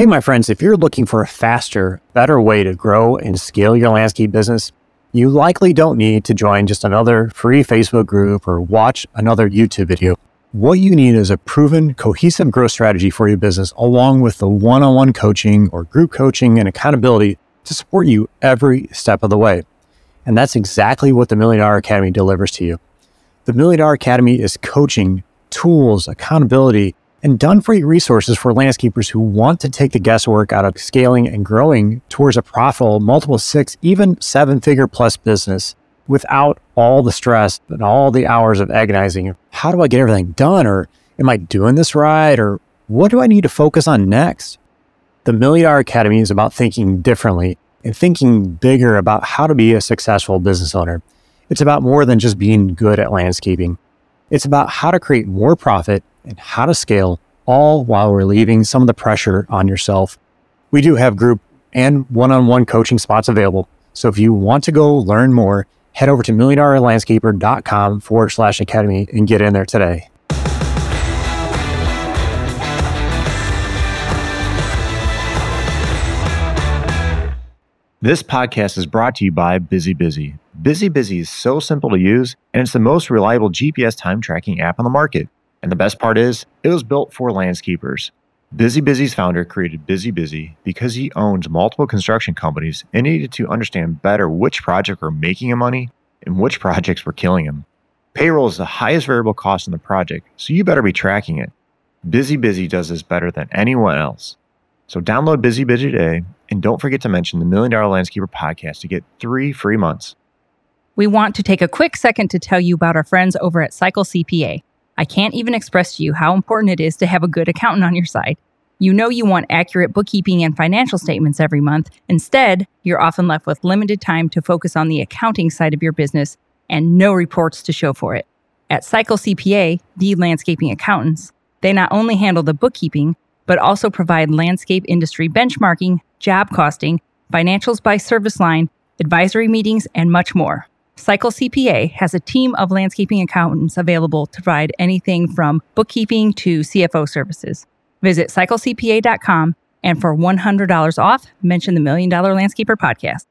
Hey, my friends, if you're looking for a faster, better way to grow and scale your landscape business, you likely don't need to join just another free Facebook group or watch another YouTube video. What you need is a proven, cohesive growth strategy for your business, along with the one on one coaching or group coaching and accountability to support you every step of the way. And that's exactly what the Million Dollar Academy delivers to you. The Million Dollar Academy is coaching, tools, accountability, and done for you resources for landscapers who want to take the guesswork out of scaling and growing towards a profitable multiple six, even seven figure plus business without all the stress and all the hours of agonizing. How do I get everything done? Or am I doing this right? Or what do I need to focus on next? The Million Dollar Academy is about thinking differently and thinking bigger about how to be a successful business owner. It's about more than just being good at landscaping. It's about how to create more profit and how to scale, all while relieving some of the pressure on yourself. We do have group and one on one coaching spots available. So if you want to go learn more, head over to milliondollarlandscaper.com forward slash academy and get in there today. This podcast is brought to you by Busy Busy. Busy Busy is so simple to use, and it's the most reliable GPS time tracking app on the market. And the best part is, it was built for landscapers. Busy Busy's founder created Busy Busy because he owns multiple construction companies and needed to understand better which projects were making him money and which projects were killing him. Payroll is the highest variable cost in the project, so you better be tracking it. Busy Busy does this better than anyone else. So download Busy Busy today and don't forget to mention the Million Dollar Landscaper podcast to get three free months. We want to take a quick second to tell you about our friends over at Cycle CPA. I can't even express to you how important it is to have a good accountant on your side. You know you want accurate bookkeeping and financial statements every month. Instead, you're often left with limited time to focus on the accounting side of your business and no reports to show for it. At Cycle CPA, the landscaping accountants, they not only handle the bookkeeping, but also provide landscape industry benchmarking, job costing, financials by service line, advisory meetings, and much more. Cycle CPA has a team of landscaping accountants available to provide anything from bookkeeping to CFO services. Visit cyclecpa.com and for $100 off, mention the Million Dollar Landscaper podcast.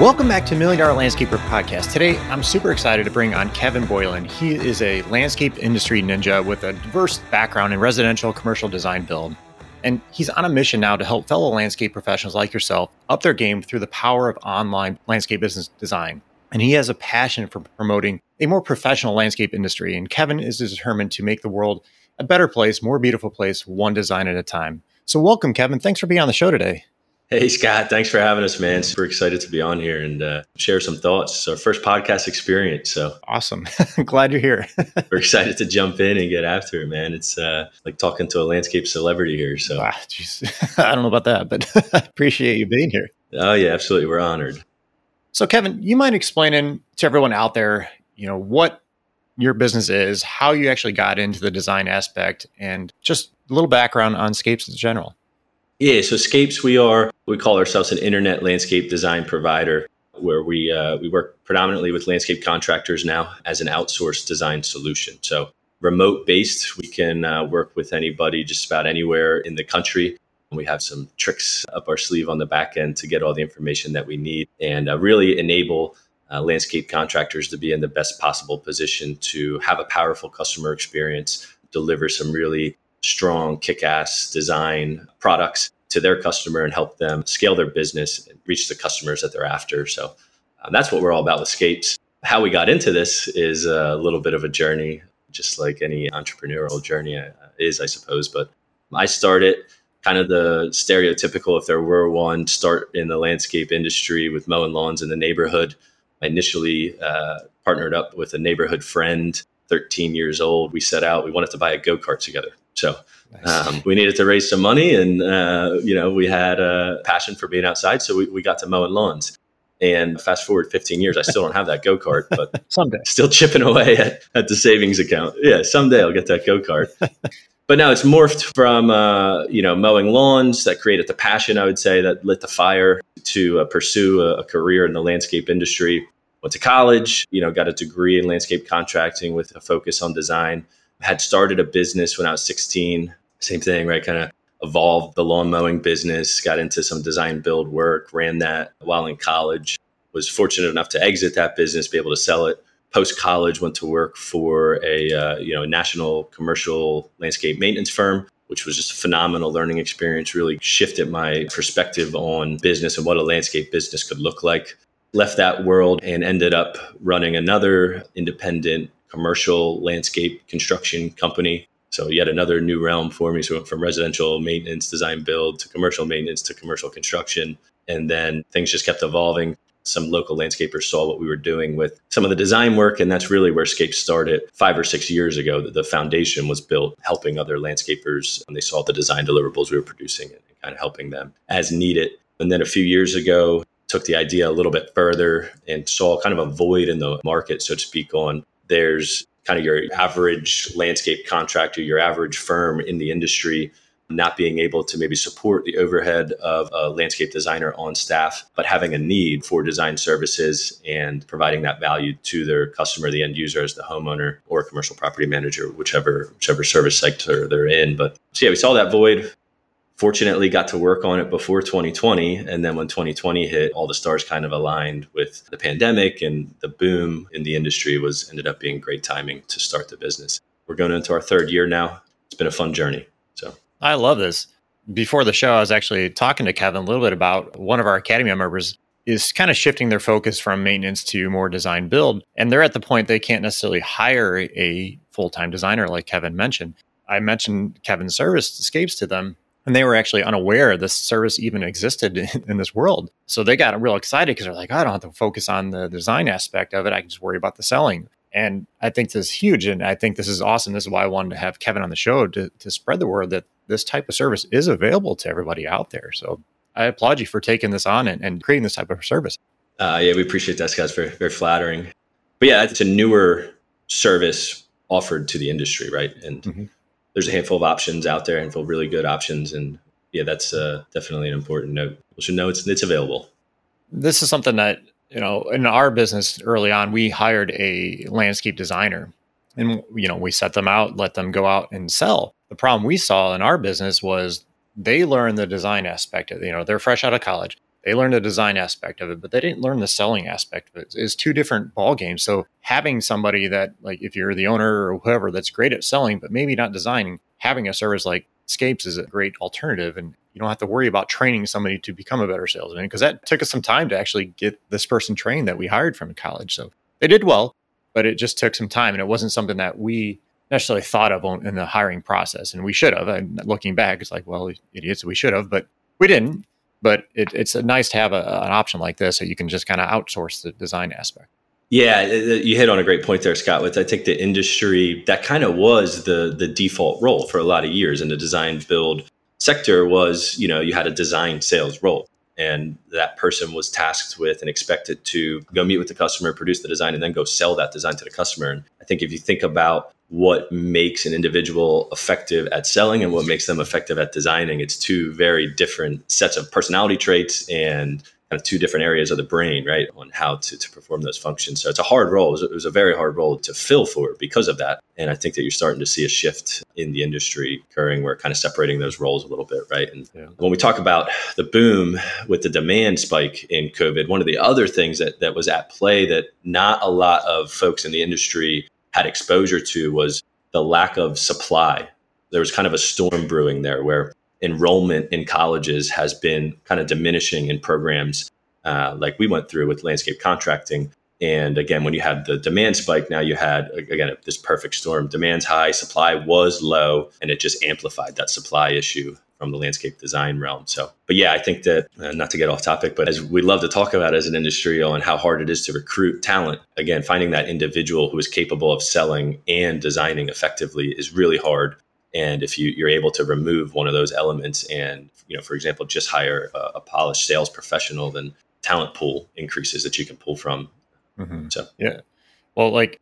Welcome back to Million Dollar Landscaper Podcast. Today, I'm super excited to bring on Kevin Boylan. He is a landscape industry ninja with a diverse background in residential commercial design build. And he's on a mission now to help fellow landscape professionals like yourself up their game through the power of online landscape business design. And he has a passion for promoting a more professional landscape industry. And Kevin is determined to make the world a better place, more beautiful place, one design at a time. So, welcome, Kevin. Thanks for being on the show today. Hey, Scott. Thanks for having us, man. Super excited to be on here and uh, share some thoughts. It's our first podcast experience. So awesome. Glad you're here. we're excited to jump in and get after it, man. It's uh, like talking to a landscape celebrity here. So ah, I don't know about that, but I appreciate you being here. Oh, yeah, absolutely. We're honored. So, Kevin, you mind explaining to everyone out there, you know, what your business is, how you actually got into the design aspect, and just a little background on Scapes in general? Yeah, so Scapes, we are we call ourselves an internet landscape design provider, where we uh, we work predominantly with landscape contractors now as an outsourced design solution. So remote based, we can uh, work with anybody just about anywhere in the country. We have some tricks up our sleeve on the back end to get all the information that we need and uh, really enable uh, landscape contractors to be in the best possible position to have a powerful customer experience, deliver some really strong, kick ass design products to their customer and help them scale their business and reach the customers that they're after. So um, that's what we're all about with Scapes. How we got into this is a little bit of a journey, just like any entrepreneurial journey uh, is, I suppose. But I started kind of the stereotypical, if there were one, start in the landscape industry with mowing lawns in the neighborhood. I initially uh, partnered up with a neighborhood friend, 13 years old. We set out, we wanted to buy a go kart together. So nice. um, we needed to raise some money, and uh, you know we had a passion for being outside, so we, we got to mowing lawns. And fast forward 15 years, I still don't have that go kart, but someday still chipping away at, at the savings account. Yeah, someday I'll get that go kart. but now it's morphed from uh, you know mowing lawns that created the passion I would say that lit the fire to uh, pursue a, a, career in the landscape industry. Went to college, you know, got a degree in landscape contracting with a focus on design. Had started a business when I was 16. Same thing, right? Kind of evolved the lawn mowing business, got into some design build work, ran that while in college. Was fortunate enough to exit that business, be able to sell it post college went to work for a uh, you know national commercial landscape maintenance firm which was just a phenomenal learning experience really shifted my perspective on business and what a landscape business could look like left that world and ended up running another independent commercial landscape construction company. So yet another new realm for me. So went from residential maintenance design build to commercial maintenance to commercial construction. And then things just kept evolving. Some local landscapers saw what we were doing with some of the design work and that's really where scape started five or six years ago. The foundation was built helping other landscapers and they saw the design deliverables we were producing and kind of helping them as needed. And then a few years ago took the idea a little bit further and saw kind of a void in the market so to speak on there's kind of your average landscape contractor your average firm in the industry not being able to maybe support the overhead of a landscape designer on staff, but having a need for design services and providing that value to their customer, the end user as the homeowner or commercial property manager, whichever whichever service sector they're in. But so yeah, we saw that void. Fortunately, got to work on it before 2020. And then when 2020 hit, all the stars kind of aligned with the pandemic and the boom in the industry was ended up being great timing to start the business. We're going into our third year now. It's been a fun journey. So I love this. Before the show, I was actually talking to Kevin a little bit about one of our Academy members is kind of shifting their focus from maintenance to more design build. And they're at the point they can't necessarily hire a full time designer, like Kevin mentioned. I mentioned Kevin's service Scapes to them, and they were actually unaware this service even existed in, in this world. So they got real excited because they're like, I don't have to focus on the design aspect of it. I can just worry about the selling. And I think this is huge. And I think this is awesome. This is why I wanted to have Kevin on the show to, to spread the word that this type of service is available to everybody out there. So I applaud you for taking this on and, and creating this type of service. Uh, yeah, we appreciate that, Scott. It's very, very flattering. But yeah, it's a newer service offered to the industry, right? And mm-hmm. There's a handful of options out there, a handful of really good options. And yeah, that's uh, definitely an important note. People should know it's, it's available. This is something that, you know, in our business early on, we hired a landscape designer and, you know, we set them out, let them go out and sell the problem we saw in our business was they learned the design aspect of. You know, they're fresh out of college. They learned the design aspect of it, but they didn't learn the selling aspect of it. It's two different ball games. So having somebody that, like, if you're the owner or whoever that's great at selling, but maybe not designing, having a service like Scapes is a great alternative. And you don't have to worry about training somebody to become a better salesman because that took us some time to actually get this person trained that we hired from college. So they did well, but it just took some time. And it wasn't something that we necessarily thought of in the hiring process, and we should have. And looking back, it's like, well, idiots, we should have, but we didn't. But it, it's nice to have a, an option like this, so you can just kind of outsource the design aspect. Yeah, uh, uh, you hit on a great point there, Scott. With I think the industry that kind of was the the default role for a lot of years in the design build sector was you know you had a design sales role and that person was tasked with and expected to go meet with the customer produce the design and then go sell that design to the customer and i think if you think about what makes an individual effective at selling and what makes them effective at designing. It's two very different sets of personality traits and kind of two different areas of the brain, right, on how to, to perform those functions. So it's a hard role. It was, it was, a very hard role to fill for because of that. And I think that you're starting to see a shift in the industry occurring where kind of separating those roles a little bit, right? And yeah. when we talk about the boom with the demand spike in COVID, one of the other things that, that was at play that not a lot of folks in the industry had exposure to was the lack of supply. There was kind of a storm brewing there where enrollment in colleges has been kind of diminishing in programs uh, like we went through with landscape contracting. And again, when you had the demand spike, now you had, again, this perfect storm. Demand's high, supply was low, and it just amplified that supply issue from the landscape design realm. So, but yeah, I think that uh, not to get off topic, but as we love to talk about as an industry on how hard it is to recruit talent, again, finding that individual who is capable of selling and designing effectively is really hard. And if you, you're able to remove one of those elements and, you know, for example, just hire a, a polished sales professional, then talent pool increases that you can pull from. Mm-hmm. So, yeah. Well, like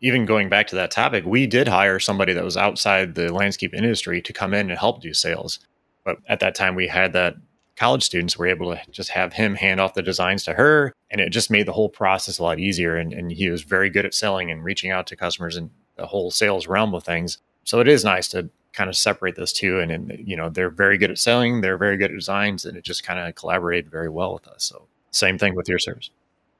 even going back to that topic, we did hire somebody that was outside the landscape industry to come in and help do sales. But at that time, we had that college students were able to just have him hand off the designs to her. And it just made the whole process a lot easier. And, and he was very good at selling and reaching out to customers and the whole sales realm of things. So it is nice to kind of separate those two. And, and you know, they're very good at selling, they're very good at designs, and it just kind of collaborated very well with us. So same thing with your service.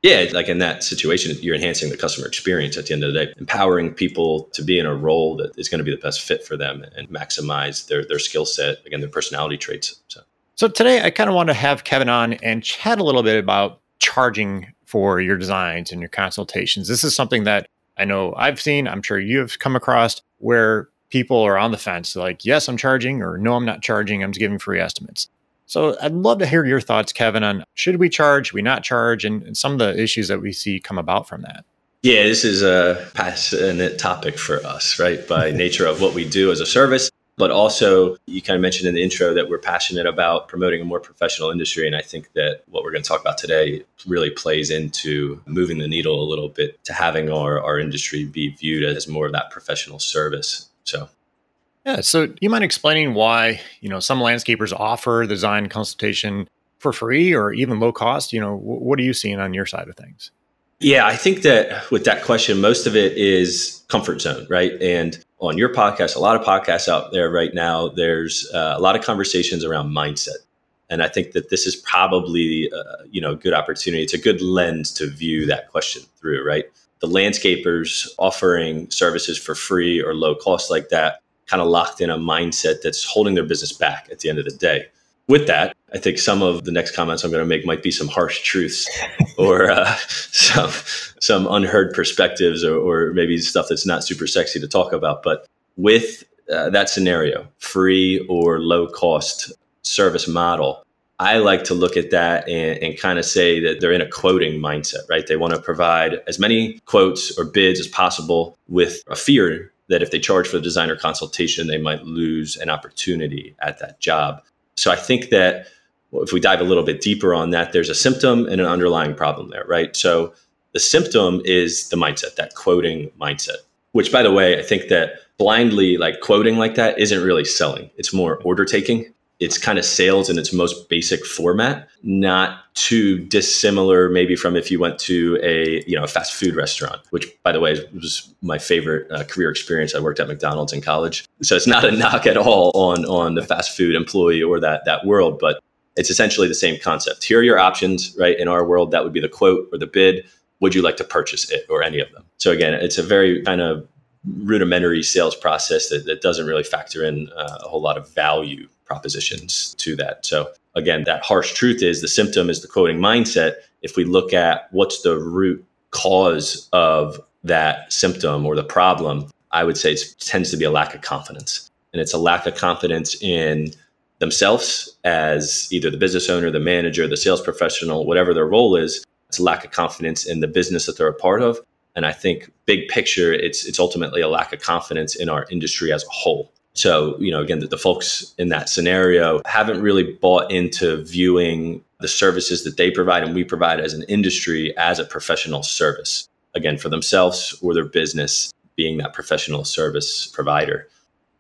Yeah, like in that situation, you're enhancing the customer experience at the end of the day, empowering people to be in a role that is going to be the best fit for them and maximize their their skill set, again, their personality traits. So. So today I kind of want to have Kevin on and chat a little bit about charging for your designs and your consultations. This is something that I know I've seen, I'm sure you've come across where people are on the fence like, yes, I'm charging or no, I'm not charging. I'm just giving free estimates. So I'd love to hear your thoughts, Kevin, on should we charge, should we not charge, and, and some of the issues that we see come about from that. Yeah, this is a passionate topic for us, right? By nature of what we do as a service but also, you kind of mentioned in the intro that we're passionate about promoting a more professional industry. And I think that what we're going to talk about today really plays into moving the needle a little bit to having our, our industry be viewed as more of that professional service. So, yeah. So, do you mind explaining why you know some landscapers offer the design consultation for free or even low cost? You know, what are you seeing on your side of things? Yeah, I think that with that question, most of it is comfort zone, right? And on your podcast, a lot of podcasts out there right now, there's uh, a lot of conversations around mindset. And I think that this is probably, uh, you know, a good opportunity. It's a good lens to view that question through, right? The landscapers offering services for free or low cost like that kind of locked in a mindset that's holding their business back at the end of the day. With that, I think some of the next comments I'm going to make might be some harsh truths or uh, some some unheard perspectives or, or, maybe stuff that's not super sexy to talk about. But with uh, that scenario, free or low cost service model, I like to look at that and, and kind of say that they're in a quoting mindset, right? They want to provide as many quotes or bids as possible with a fear that if they charge for the designer consultation, they might lose an opportunity at that job. So I think that if we dive a little bit deeper on that, there's a symptom and an underlying problem there, right? So the symptom is the mindset, that quoting mindset, which by the way, I think that blindly like quoting like that isn't really selling. It's more order taking it's kind of sales in its most basic format, not too dissimilar maybe from if you went to a you know a fast food restaurant, which by the way was my favorite uh, career experience. I worked at McDonald's in college, so it's not a knock at all on on the fast food employee or that that world, but it's essentially the same concept. Here are your options, right? In our world, that would be the quote or the bid. Would you like to purchase it or any of them? So again, it's a very kind of rudimentary sales process that, that doesn't really factor in uh, a whole lot of value propositions to that. So again, that harsh truth is the symptom is the quoting mindset. If we look at what's the root cause of that symptom or the problem, I would say it tends to be a lack of confidence. And it's a lack of confidence in themselves as either the business owner, the manager, the sales professional, whatever their role is. It's a lack of confidence in the business that they're a part of. And I think big picture, it's it's ultimately a lack of confidence in our industry as a whole. So, you know, again, the, the, folks in that scenario haven't really bought into viewing the services that they provide and we provide as an industry as a professional service, again, for themselves or their business being that professional service provider.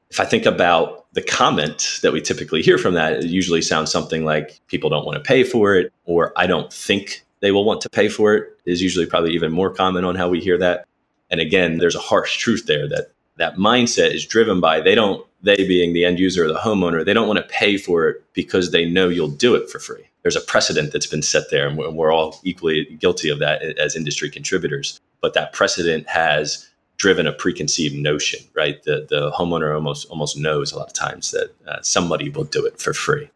If I think about the comment that we typically hear from that, it usually sounds something like people don't want to pay for it, or I don't think they will want to pay for it, is usually probably even more common on how we hear that. And again, there's a harsh truth there that that mindset is driven by they don't they being the end user or the homeowner they don't want to pay for it because they know you'll do it for free. There's a precedent that's been set there and we're all equally guilty of that as industry contributors. But that precedent has driven a preconceived notion right? The, the homeowner almost almost knows a lot of times that uh, somebody will do it for free.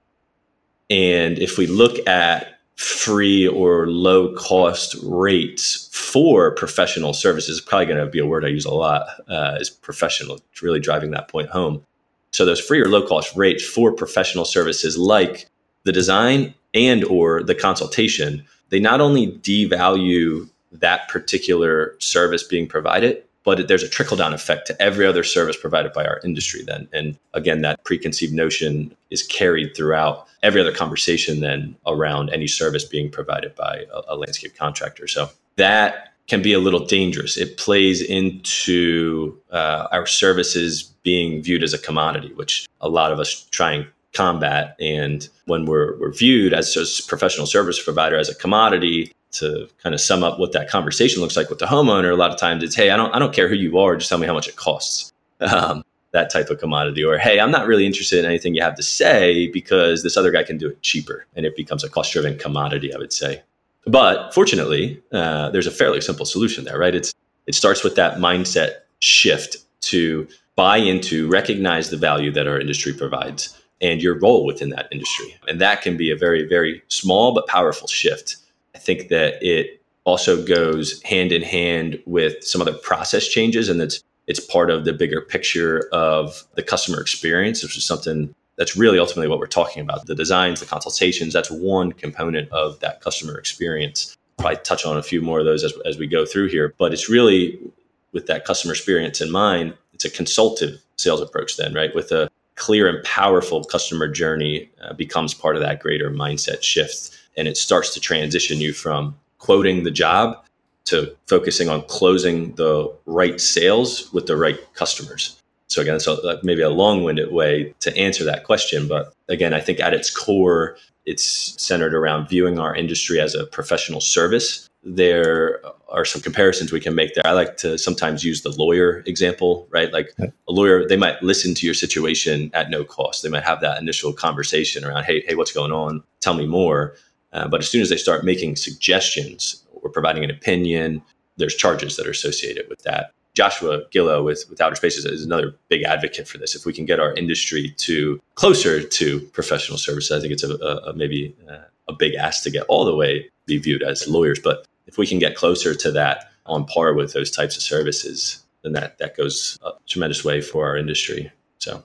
And if we look at free or low cost rates for professional services is probably going to be a word I use a lot uh, is professional. Really driving that point home. So those free or low cost rates for professional services like the design and or the consultation, they not only devalue that particular service being provided, but there's a trickle down effect to every other service provided by our industry then and again that preconceived notion is carried throughout every other conversation then around any service being provided by a, a landscape contractor so that can be a little dangerous. It plays into uh, our services being viewed as a commodity, which a lot of us try and combat. And when we're, we're viewed as a professional service provider as a commodity, to kind of sum up what that conversation looks like with the homeowner, a lot of times it's, hey, I don't, I don't care who you are, just tell me how much it costs. Um, that type of commodity. Or, hey, I'm not really interested in anything you have to say because this other guy can do it cheaper. And it becomes a cost driven commodity, I would say. But fortunately, uh, there's a fairly simple solution there, right? It's, it starts with that mindset shift to buy into, recognize the value that our industry provides and your role within that industry. And that can be a very, very small but powerful shift think that it also goes hand in hand with some other process changes, and that's it's part of the bigger picture of the customer experience, which is something that's really ultimately what we're talking about. The designs, the consultations, that's one component of that customer experience. Probably touch on a few more of those as, as we go through here, but it's really with that customer experience in mind, it's a consultative sales approach then, right? With a clear and powerful customer journey uh, becomes part of that greater mindset shift and it starts to transition you from quoting the job to focusing on closing the right sales with the right customers. So again, so maybe a long-winded way to answer that question, but again, I think at its core, it's centered around viewing our industry as a professional service. There are some comparisons we can make there. I like to sometimes use the lawyer example, right? Like a lawyer, they might listen to your situation at no cost. They might have that initial conversation around, hey, hey, what's going on? Tell me more. Uh, but as soon as they start making suggestions or providing an opinion, there's charges that are associated with that. Joshua Gillow with, with Outer Spaces is another big advocate for this. If we can get our industry to closer to professional services, I think it's a, a, a maybe uh, a big ask to get all the way be viewed as lawyers. But if we can get closer to that on par with those types of services, then that that goes a tremendous way for our industry. So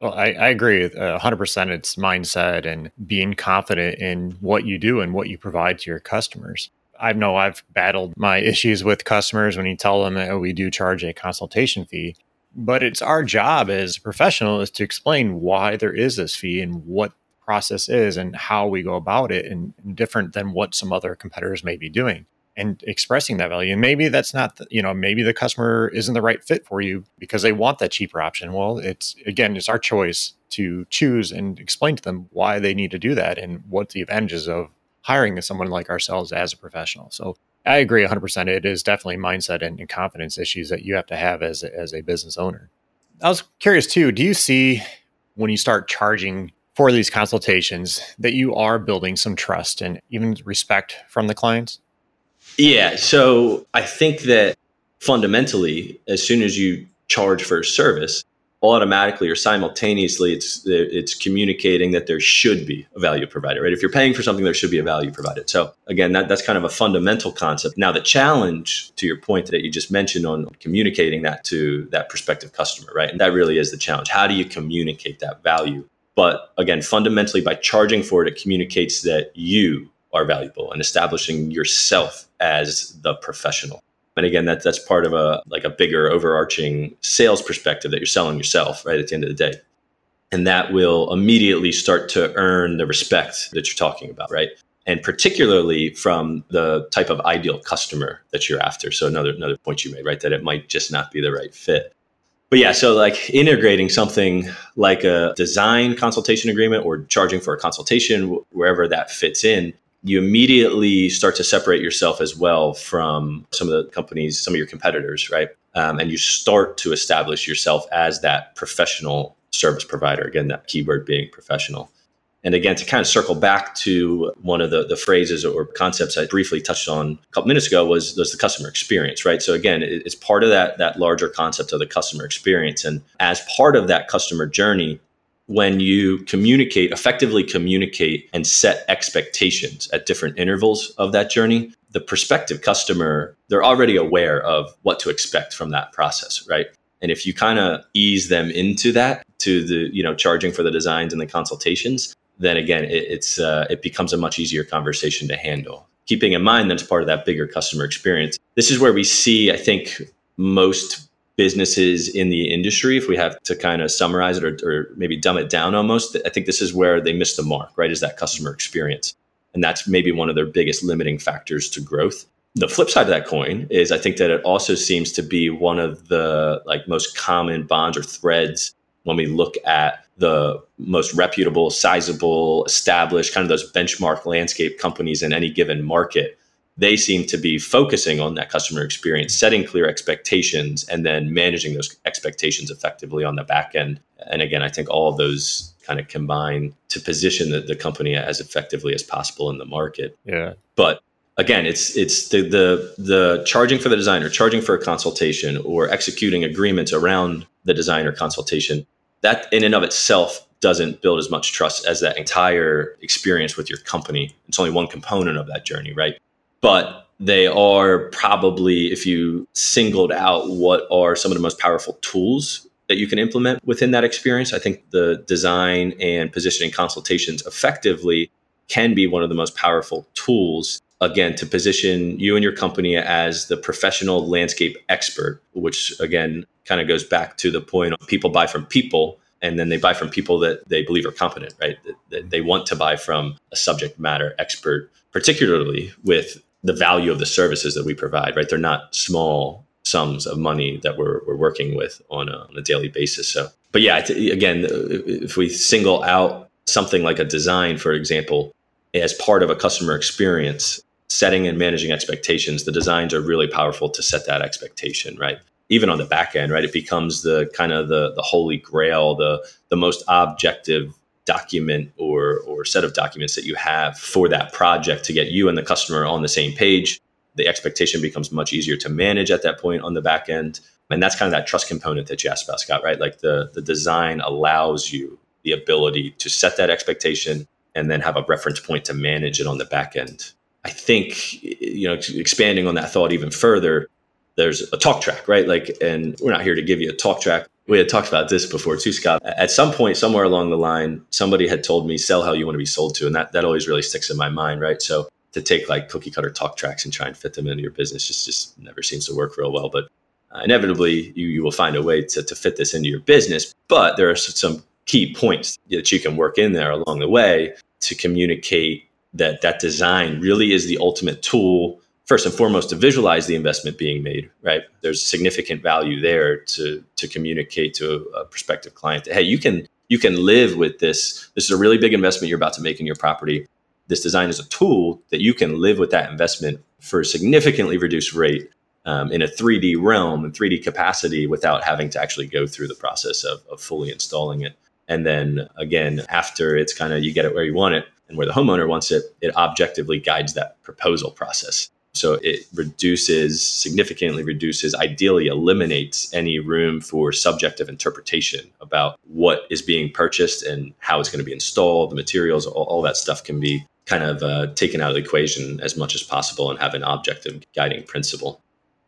well, I, I agree uh, 100%. It's mindset and being confident in what you do and what you provide to your customers. I know I've battled my issues with customers when you tell them that we do charge a consultation fee, but it's our job as a professional is to explain why there is this fee and what process is and how we go about it and different than what some other competitors may be doing and expressing that value. And maybe that's not, the, you know, maybe the customer isn't the right fit for you because they want that cheaper option. Well, it's again, it's our choice to choose and explain to them why they need to do that and what the advantages of hiring someone like ourselves as a professional. So I agree 100%. It is definitely mindset and, and confidence issues that you have to have as a, as a business owner. I was curious too, do you see when you start charging for these consultations that you are building some trust and even respect from the clients? Yeah. So I think that fundamentally, as soon as you charge for a service, automatically or simultaneously it's it's communicating that there should be a value provided right? If you're paying for something there should be a value provided so again that, that's kind of a fundamental concept. Now the challenge to your point that you just mentioned on communicating that to that prospective customer right? And that really is the challenge. How do you communicate that value? But again fundamentally by charging for it it communicates that you are valuable and establishing yourself as the professional. And again, that, that's part of a like a bigger overarching sales perspective that you're selling yourself right at the end of the day. And that will immediately start to earn the respect that you're talking about, right? And particularly from the type of ideal customer that you're after. So another another point you made, right? That it might just not be the right fit. But yeah, so like integrating something like a design consultation agreement or charging for a consultation, wherever that fits in, you immediately start to separate yourself as well from some of the companies, some of your competitors, right? Um, and you start to establish yourself as that professional service provider. Again, that keyword being professional. And again, to kind of circle back to one of the, the phrases or concepts I briefly touched on a couple minutes ago was, was the customer experience, right? So again, it's part of that, that larger concept of the customer experience. And as part of that customer journey, when you communicate, effectively communicate and set expectations at different intervals of that journey, the prospective customer, they're already aware of what to expect from that process, right? And if you kind of ease them into that, to the, you know, charging for the designs and the consultations, then again, it, it's, uh, it becomes a much easier conversation to handle. Keeping in mind that it's part of that bigger customer experience. This is where we see, I think, most businesses in the industry, if we have to kind of summarize it or, or maybe dumb it down almost, I think this is where they miss the mark, right? Is that customer experience. And that's maybe one of their biggest limiting factors to growth the flip side of that coin is I think that it also seems to be one of the like most common bonds or threads when we look at the most reputable, sizable, established kind of those benchmark landscape companies in any given market. They seem to be focusing on that customer experience, setting clear expectations, and then managing those expectations effectively on the back end. And again, I think all of those kind of combine to position the, the company as effectively as possible in the market. Yeah. But again, it's it's the the the charging for the designer, charging for a consultation, or executing agreements around the designer consultation. That in and of itself doesn't build as much trust as that entire experience with your company. It's only one component of that journey, right? But they are probably, if you singled out what are some of the most powerful tools that you can implement within that experience, I think the design and positioning consultations effectively can be one of the most powerful tools again to position you and your company as the professional landscape expert which again kind of goes back to the point of people buy from people and then they buy from people that they believe are competent right? That they want to buy from a subject matter expert particularly with the value of the services that we provide right they're not small sums of money that we're, we're working with on a, on a daily basis so but yeah again uh, if we single out something like a design for example as part of a customer experience setting and managing expectations, the designs are really powerful to set that expectation, right? Even on the back end, right? It becomes the kind of the the holy grail, the the most objective document or or set of documents that you have for that project to get you and the customer on the same page. The expectation becomes much easier to manage at that point on the back end. And that's kind of that trust component that you asked about, Scott, right? Like the the design allows you the ability to set that expectation and then have a reference point to manage it on the back end I think you know expanding on that thought even further, there's a talk track, right? Like, and we're not here to give you a talk track. We had talked about this before too, Scott. At some point, somewhere along the line, somebody had told me, "Sell how you want to be sold to," and that that always really sticks in my mind, right? So to take like cookie cutter talk tracks and try and fit them into your business just just never seems to work real well. But uh, inevitably, you you will find a way to to fit this into your business. But there are some key points that you can work in there along the way to communicate that that design really is the ultimate tool first and foremost to visualize the investment being made right? There's significant value there to to communicate to a prospective client that hey you can you can live with this. This is a really big investment you're about to make in your property. This design is a tool that you can live with that investment for a significantly reduced rate um, in a 3d realm and 3d capacity without having to actually go through the process of, of fully installing it. And then again after it's kind of you get it where you want it and where the homeowner wants it, it objectively guides that proposal process. So it reduces, significantly reduces, ideally eliminates any room for subjective interpretation about what is being purchased and how it's going to be installed, the materials, all, all that stuff can be kind of uh, taken out of the equation as much as possible and have an objective guiding principle.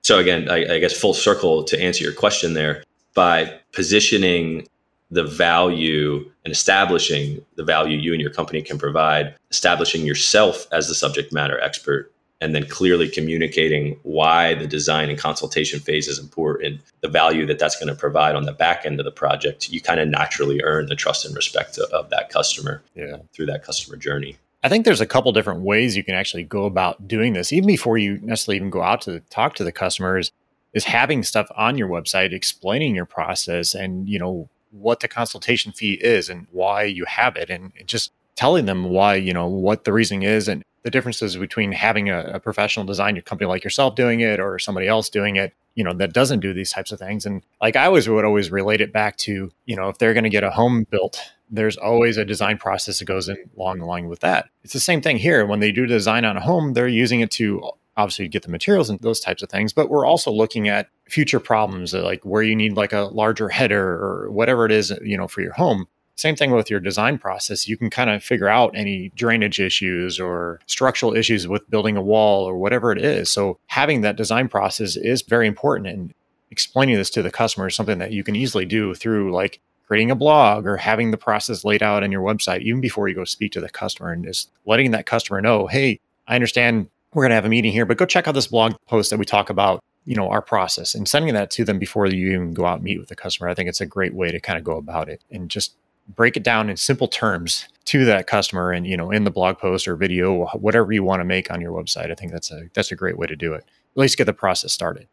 So again, I, I guess full circle to answer your question there, by positioning the value and establishing the value you and your company can provide, establishing yourself as the subject matter expert, and then clearly communicating why the design and consultation phase is important, the value that that's going to provide on the back end of the project, you kind of naturally earn the trust and respect of that customer yeah. through that customer journey. I think there's a couple different ways you can actually go about doing this, even before you necessarily even go out to talk to the customers. Is having stuff on your website explaining your process and you know what the consultation fee is and why you have it and just telling them why you know what the reasoning is and the differences between having a, a, professional design your company like yourself doing it or somebody else doing it you know that doesn't do these types of things. And like i always would always relate it back to you know if they're going to get a home built there's always a design process that goes in along line with that. It's the same thing here. When they do design on a home they're using it to obviously get the materials and those types of things but we're also looking at future problems like where you need like a larger header or whatever it is you know for your home same thing with your design process you can kind of figure out any drainage issues or structural issues with building a wall or whatever it is so having that design process is very important and explaining this to the customer is something that you can easily do through like creating a blog or having the process laid out on your website even before you go speak to the customer and just letting that customer know hey i understand we're going to have a meeting here, but go check out this blog post that we talk about, you know, our process and sending that to them before you even go out and meet with the customer. I think it's a great way to kind of go about it and just break it down in simple terms to that customer and you know in the blog post or video whatever you want to make on your website i think that's a that's a great way to do it at least get the process started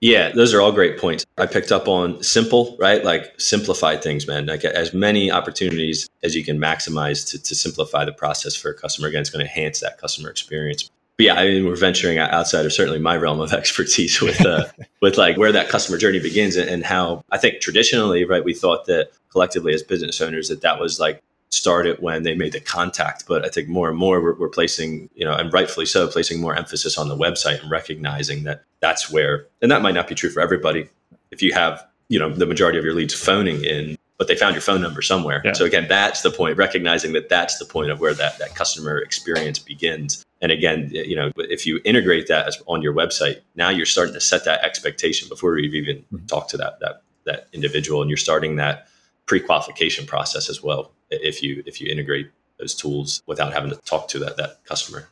yeah, those are all great points. I picked up on simple, right? Like simplify things, man. Like as many opportunities as you can maximize to, to simplify the process for a customer. Again, it's going to enhance that customer experience. But yeah, I mean, we're venturing outside of certainly my realm of expertise with uh, with like where that customer journey begins and, and how I think traditionally, right, we thought that collectively as business owners that that was like started when they made the contact. But I think more and more we're, we're, placing, you know, and rightfully so, placing more emphasis on the website and recognizing that that's where, and that might not be true for everybody. If you have, you know, the majority of your leads phoning in, but they found your phone number somewhere. Yeah. So again, that's the point, recognizing that that's the point of where that, that customer experience begins. And again, you know, if you integrate that on your website, now you're starting to set that expectation before you've even mm-hmm. talked to that, that, that individual and you're starting that pre-qualification process as well if you if you integrate those tools without having to talk to that that customer.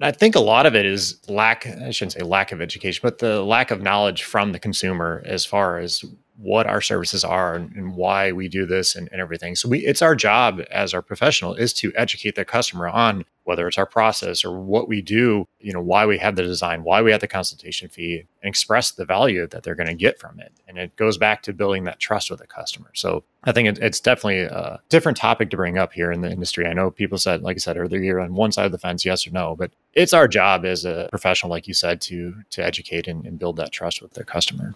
I think a lot of it is lack, I shouldn't say lack of education, but the lack of knowledge from the consumer as far as what our services are and, and why we do this and, and, everything. So we it's our job as our professional is to educate the customer on whether it's our process or what we do, you know, why we have the design, why we have the consultation fee, and express the value that they're going to get from it. And it goes back to building that trust with the customer. So I think it, it's definitely a different topic to bring up here in the industry. I know people said, like I said earlier, you're on one side of the fence, yes or no, but it's our job as a professional, like you said, to to educate and, and build that trust with their customer.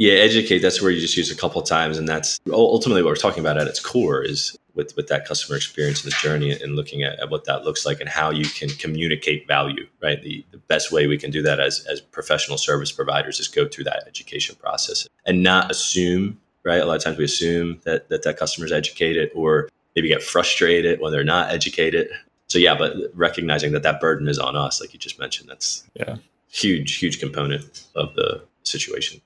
Yeah, educate. That's where you just use a couple times, and that's ultimately what we're talking about at its core is with with that customer experience and the journey, and looking at, at what that looks like and how you can communicate value. Right. The the best way we can do that as as professional service providers is go through that education process and not assume. Right. A lot of times we assume that that that customer is educated, or maybe get frustrated when they're not educated. So yeah, but recognizing that that burden is on us, like you just mentioned, that's yeah huge huge component of the situation.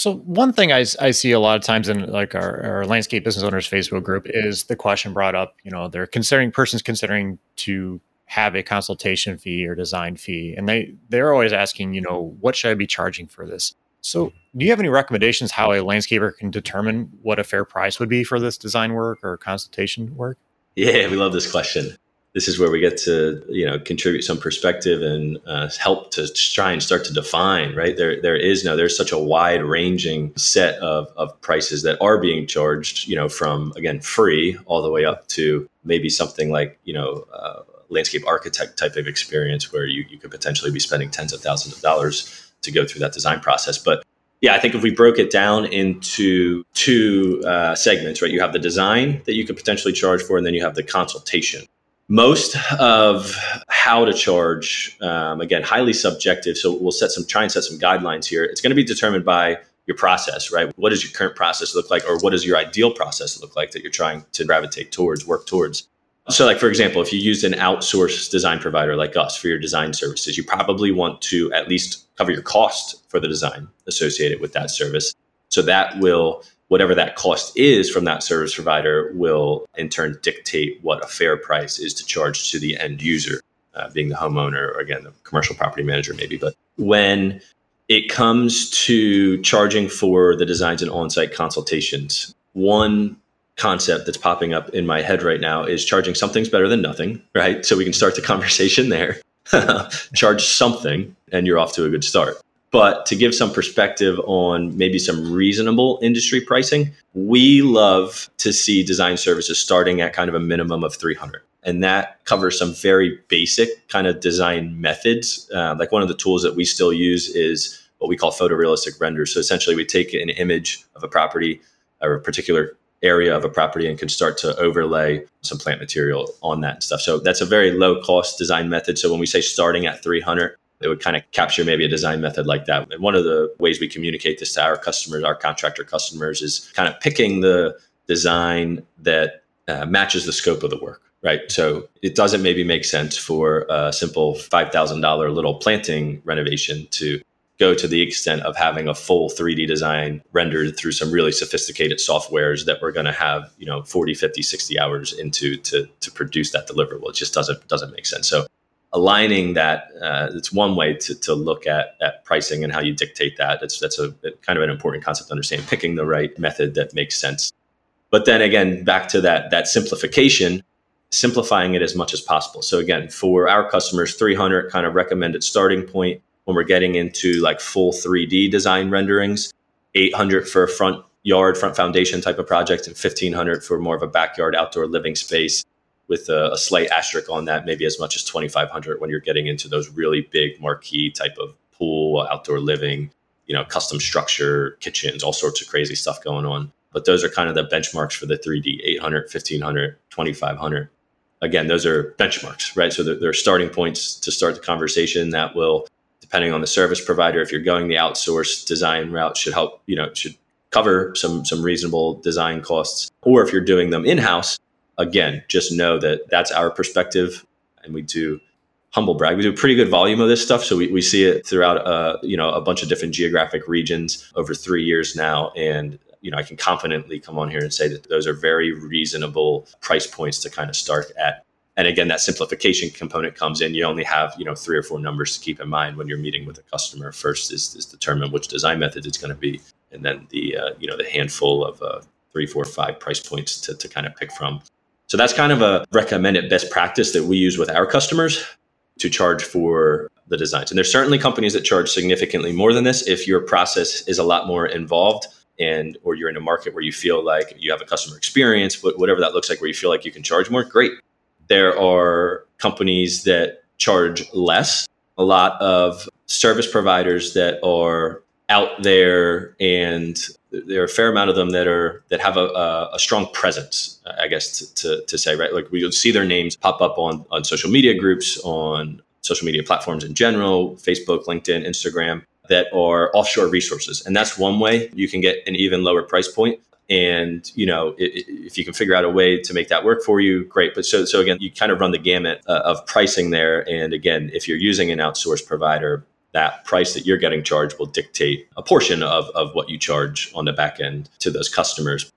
So one thing I, I see a lot of times in like our, our landscape business owners Facebook group is the question brought up. You know, they're considering persons considering to have a consultation fee or design fee, and they they're always asking, you know, what should I be charging for this? So, do you have any recommendations how a landscaper can determine what a fair price would be for this design work or consultation work? Yeah, we love this question this is where we get to you know contribute some perspective and uh, help to try and start to define right? There there is no there's such a wide ranging set of, of prices that are being charged you know from again free all the way up to maybe something like you know uh, landscape architect type of experience where you, you could potentially be spending tens of thousands of dollars to go through that design process. But yeah, I think if we broke it down into two uh, segments, right? You have the design that you could potentially charge for, and then you have the consultation most of how to charge um, again highly subjective so we'll set some try and set some guidelines here. It's going to be determined by your process right? What does your current process look like or what does your ideal process look like that you're trying to gravitate towards work towards? So like for example if you use an outsourced design provider like us for your design services you probably want to at least cover your cost for the design associated with that service. So that will whatever that cost is from that service provider will in turn dictate what a fair price is to charge to the end user, uh, being the homeowner or again, the commercial property manager, maybe. But when it comes to charging for the designs and on site consultations, one concept that's popping up in my head right now is charging something's better than nothing, right? So we can start the conversation there. Charge something, and you're off to a good start. But to give some perspective on maybe some reasonable industry pricing, we love to see design services starting at kind of a minimum of 300 and that covers some very basic kind of design methods. Uh, like one of the tools that we still use is what we call photorealistic renders. So essentially, we take an image of a property or a particular area of a property and can start to overlay some plant material on that stuff. So that's a very low cost design method. So when we say starting at 300, it would kind of capture maybe a design method like that. And one of the ways we communicate this to our customers, our contractor customers, is kind of picking the design that uh, matches the scope of the work, right? So it doesn't maybe make sense for a simple $5,000 little planting renovation to go to the extent of having a full 3D design rendered through some really sophisticated softwares that we're going to have, you know, 40, 50, 60 hours into to, to produce that deliverable. It just doesn't, doesn't make sense. So aligning that uh, it's one way to, to look at, at pricing and how you dictate that. That's that's a kind of an important concept to understand picking the right method that makes sense. But then again, back to that that simplification, simplifying it as much as possible. So again, for our customers, 300 kind of recommended starting point. When we're getting into like full 3D design renderings, 800 for a front yard, front foundation type of project, and 1500 for more of a backyard outdoor living space with a, a slight asterisk on that, maybe as much as 2500 when you're getting into those really big marquee type of pool, outdoor living, you know, custom structure, kitchens, all sorts of crazy stuff going on. But those are kind of the benchmarks for the 3D 800, 1500, 2500. Again, those are benchmarks, right? So they're, starting points to start the conversation that will depending on the service provider, if you're going the outsourced design route, should help, you know, should cover some some reasonable design costs. Or if you're doing them in-house, again, just know that that's our perspective and we do humble brag. We do a pretty good volume of this stuff. So we, we see it throughout uh, you know, a bunch of different geographic regions over three years now. And you know, I can confidently come on here and say that those are very reasonable price points to kind of start at. And again, that simplification component comes in. You only have, you know, three or four numbers to keep in mind when you're meeting with a customer. First is, is determine which design method it's going to be, and then the, uh, you know, the handful of uh, three, four, five price points to, to kind of pick from. So that's kind of a recommended best practice that we use with our customers to charge for the designs. And there's certainly companies that charge significantly more than this if your process is a lot more involved and or you're in a market where you feel like you have a customer experience, whatever that looks like, where you feel like you can charge more, great. There are companies that charge less. A lot of service providers that are out there, and there are a fair amount of them that are that have a, a strong presence. I guess to, to, to say right, like we see their names pop up on on social media groups, on social media platforms in general, Facebook, LinkedIn, Instagram, that are offshore resources, and that's one way you can get an even lower price point. And you know it, if you can figure out a way to make that work for you great. But so so again you kind of run the gamut uh, of pricing there. And again if you're using an outsourced provider that price that you're getting charged will dictate a portion of, of what you charge on the back end to those customers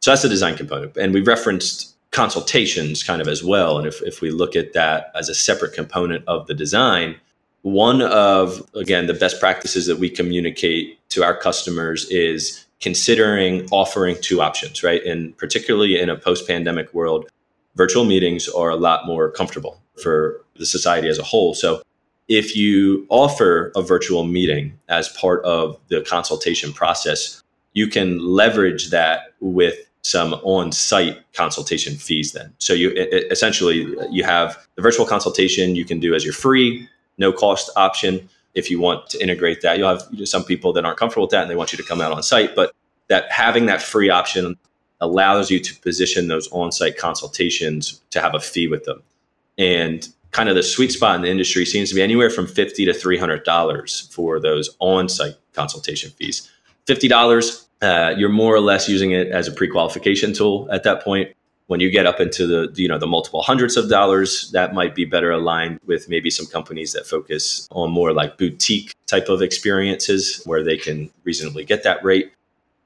so that's the design component and we referenced consultations kind of as well and if, if we look at that as a separate component of the design one of again the best practices that we communicate to our customers is considering offering two options, right? And particularly in a post pandemic world, virtual meetings are a lot more comfortable for the society as a whole. So if you offer a virtual meeting as part of the consultation process, you can leverage that with some on-site consultation fees then. So you it, essentially you have the virtual consultation you can do as your free no cost option if you want to integrate that. You'll have some people that aren't comfortable with that and they want you to come out on site, but that having that free option allows you to position those on-site consultations to have a fee with them. And kind of the sweet spot in the industry seems to be anywhere from 50 to $300 for those on-site consultation fees. $50, uh, you're more or less using it as a pre-qualification tool at that point. When you get up into the you know the multiple hundreds of dollars that might be better aligned with maybe some companies that focus on more like boutique type of experiences where they can reasonably get that rate.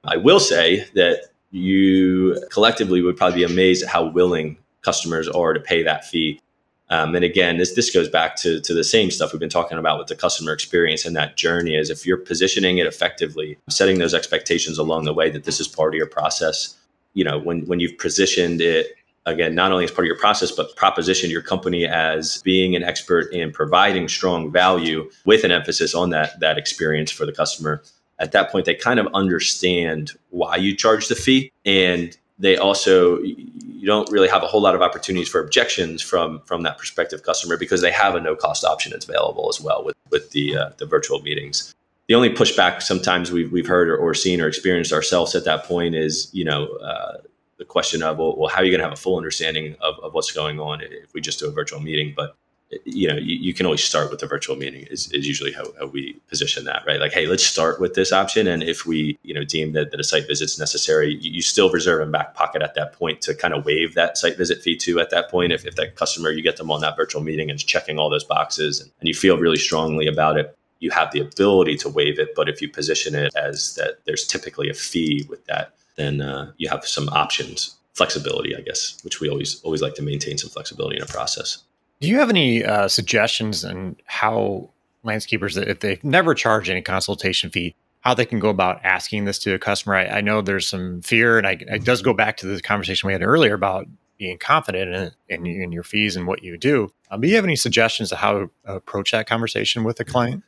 I will say that you collectively would probably be amazed at how willing customers are to pay that fee um, and again, this this goes back to to the same stuff we've been talking about with the customer experience and that journey. Is if you're positioning it effectively, setting those expectations along the way that this is part of your process, you know when when you've positioned it again not only as part of your process but propositioned your company as being an expert in providing strong value with an emphasis on that that experience for the customer at that point they kind of understand why you charge the fee and they also you don't really have a whole lot of opportunities for objections from from that prospective customer because they have a no cost option that's available as well with with the uh, the virtual meetings the only pushback sometimes we've, we've heard or, or, seen or experienced ourselves at that point is, you know, uh, the question of, well, well how are you going to have a full understanding of, of what's going on if we just do a virtual meeting? But, you know, you, you can always start with a virtual meeting is, is usually how, how, we position that, right? Like, hey, let's start with this option. And if we, you know, deem that, that a site visit's necessary, you, you still reserve in back pocket at that point to kind of waive that site visit fee too at that point. If, if that customer, you get them on that virtual meeting and checking all those boxes and, and you feel really strongly about it, you have the ability to waive it. But if you position it as that there's typically a fee with that, then uh, you have some options, flexibility, I guess, which we always always like to maintain some flexibility in a process. Do you have any uh, suggestions on how landscapers, if they never charge any consultation fee, how they can go about asking this to a customer. I, I know there's some fear, and I, it does go back to the conversation we had earlier about being confident in, in, in your fees and what you do. Um, do you have any suggestions of how to approach that conversation with a client?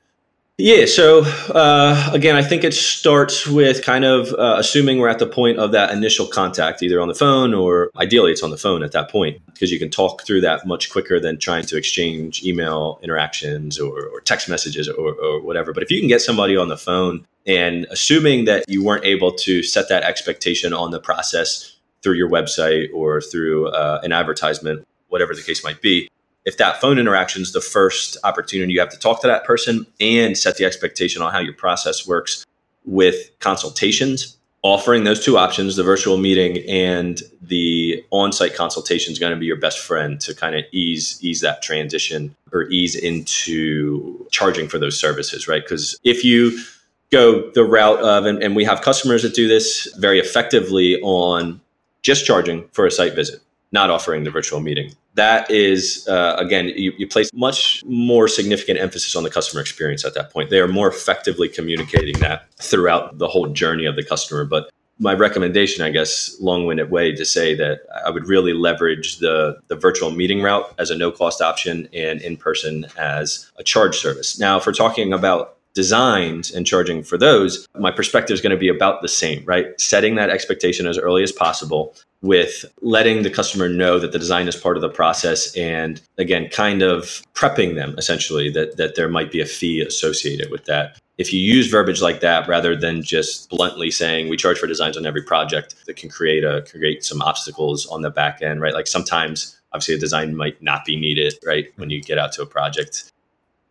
Yeah. So uh, again, I think it starts with kind of uh, assuming we're at the point of that initial contact, either on the phone or ideally it's on the phone at that point, because you can talk through that much quicker than trying to exchange email interactions or, or text messages or, or whatever. But if you can get somebody on the phone and assuming that you weren't able to set that expectation on the process through your website or through uh, an advertisement, whatever the case might be, if that phone interaction is the first opportunity you have to talk to that person and set the expectation on how your process works with consultations offering those two options the virtual meeting and the on-site consultation is going to be your best friend to kind of ease ease that transition or ease into charging for those services right? Because if you go the route of and, and we have customers that do this very effectively on just charging for a site visit not offering the virtual meeting that is uh, again you, you, place much more significant emphasis on the customer experience at that point. They are more effectively communicating that throughout the whole journey of the customer. But my recommendation i guess long-winded way to say that i would really leverage the, the virtual meeting route as a no cost option and in person as a charge service. Now if we're talking about designs and charging for those, my perspective is going to be about the same, right? Setting that expectation as early as possible with letting the customer know that the design is part of the process and again kind of prepping them essentially that that there might be a fee associated with that if you use verbiage like that rather than just bluntly saying we charge for designs on every project that can create a create some obstacles on the back end right like sometimes obviously a design might not be needed right when you get out to a project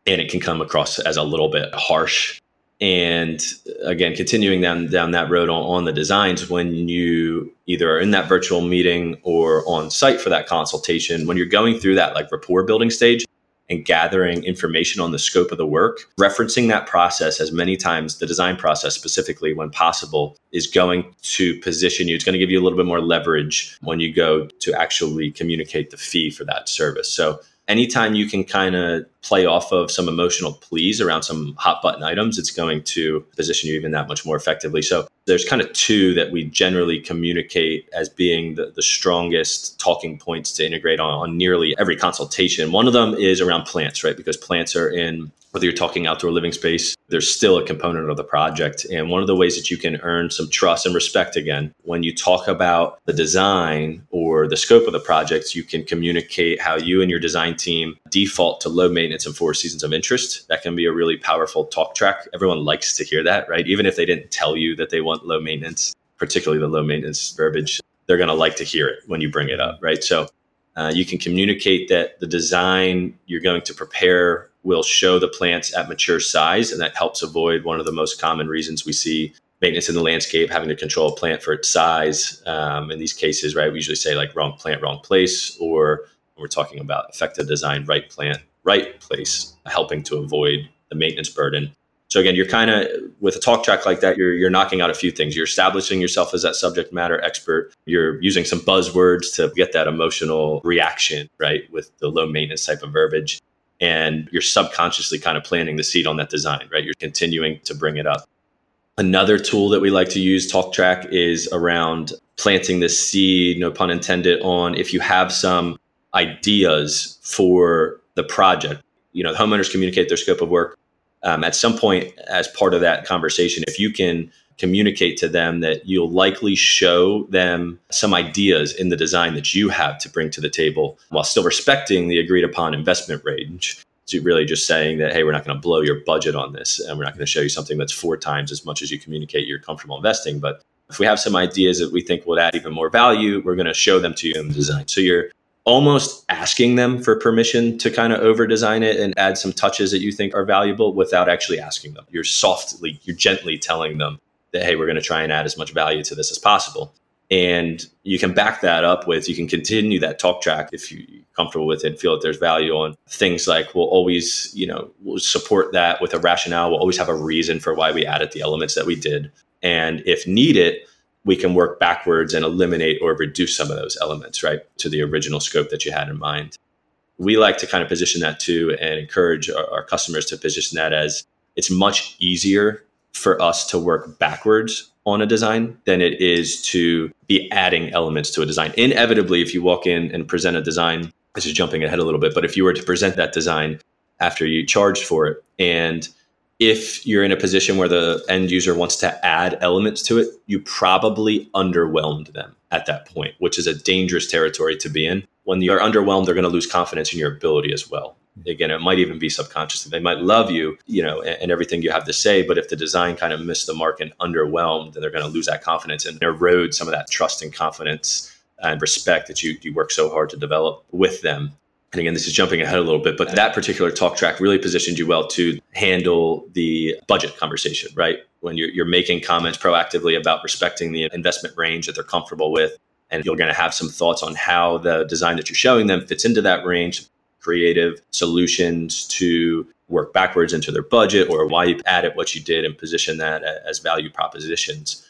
and it can come across as a little bit harsh. And again, continuing down down that road on, on the designs, when you either are in that virtual meeting or on site for that consultation, when you're going through that like rapport building stage and gathering information on the scope of the work, referencing that process as many times the design process specifically when possible is going to position you. It's going to give you a little bit more leverage when you go to actually communicate the fee for that service. So anytime you can kind of play off of some emotional pleas around some hot button items, it's going to position you even that much more effectively. So there's kind of two that we generally communicate as being the, the strongest talking points to integrate on, on nearly every consultation. One of them is around plants, right? Because plants are in whether you're talking outdoor living space, there's still a component of the project. And one of the ways that you can earn some trust and respect again, when you talk about the design or the scope of the project, you can communicate how you and your design team default to low maintenance and four seasons of interest. That can be a really powerful talk track. Everyone likes to hear that, right? Even if they didn't tell you that they want low maintenance, particularly the low maintenance verbiage, they're going to like to hear it when you bring it up, right? So uh, you can communicate that the design you're going to prepare will show the plants at mature size, and that helps avoid one of the most common reasons we see maintenance in the landscape having to control a plant for its size. Um, in these cases, right, we usually say like wrong plant, wrong place, or we're talking about effective design, right plant, right place, helping to avoid the maintenance burden. So again, you're kind of with a talk track like that, you're you're knocking out a few things. You're establishing yourself as that subject matter expert. You're using some buzzwords to get that emotional reaction, right, with the low maintenance type of verbiage and you're subconsciously kind of planting the seed on that design, right? You're continuing to bring it up. Another tool that we like to use, Talk Track, is around planting the seed, no pun intended, on if you have some ideas for the project. You know, the homeowners communicate their scope of work. Um, at some point, as part of that conversation, if you can communicate to them that you'll likely show them some ideas in the design that you have to bring to the table while still respecting the agreed upon investment range. So really just saying that, hey, we're not going to blow your budget on this and we're not going to show you something that's four times as much as you communicate you're comfortable investing. But if we have some ideas that we think will add even more value, we're going to show them to you in the design. So you're almost asking them for permission to kind of over design it and add some touches that you think are valuable without actually asking them. You're softly, you're gently telling them, that hey we're going to try and add as much value to this as possible. And you can back that up with you can continue that talk track if you're comfortable with it feel that there's value on things like we'll always you know we'll support that with a rationale. We'll always have a reason for why we added the elements that we did. And if needed we can work backwards and eliminate or reduce some of those elements right to the original scope that you had in mind we like to kind of position that too and encourage our, our customers to position that as it's much easier for us to work backwards on a design than it is to be adding elements to a design. Inevitably, if you walk in and present a design, this is jumping ahead a little bit, but if you were to present that design after you charged for it, and if you're in a position where the end user wants to add elements to it, you probably underwhelmed them at that point, which is a dangerous territory to be in. When you're underwhelmed, they're going to lose confidence in your ability as well. Again it might even be subconsciously they might love you you know and, and, everything you have to say but if the design kind of missed the mark and underwhelmed then they're going to lose that confidence and erode some of that trust and confidence and respect that you you work so hard to develop with them and again this is jumping ahead a little bit but that particular talk track really positioned you well to handle the budget conversation right when you're, you're making comments proactively about respecting the investment range that they're comfortable with and you're going to have some thoughts on how the design that you're showing them fits into that range creative solutions to work backwards into their budget or why you added what you did and position that as value propositions.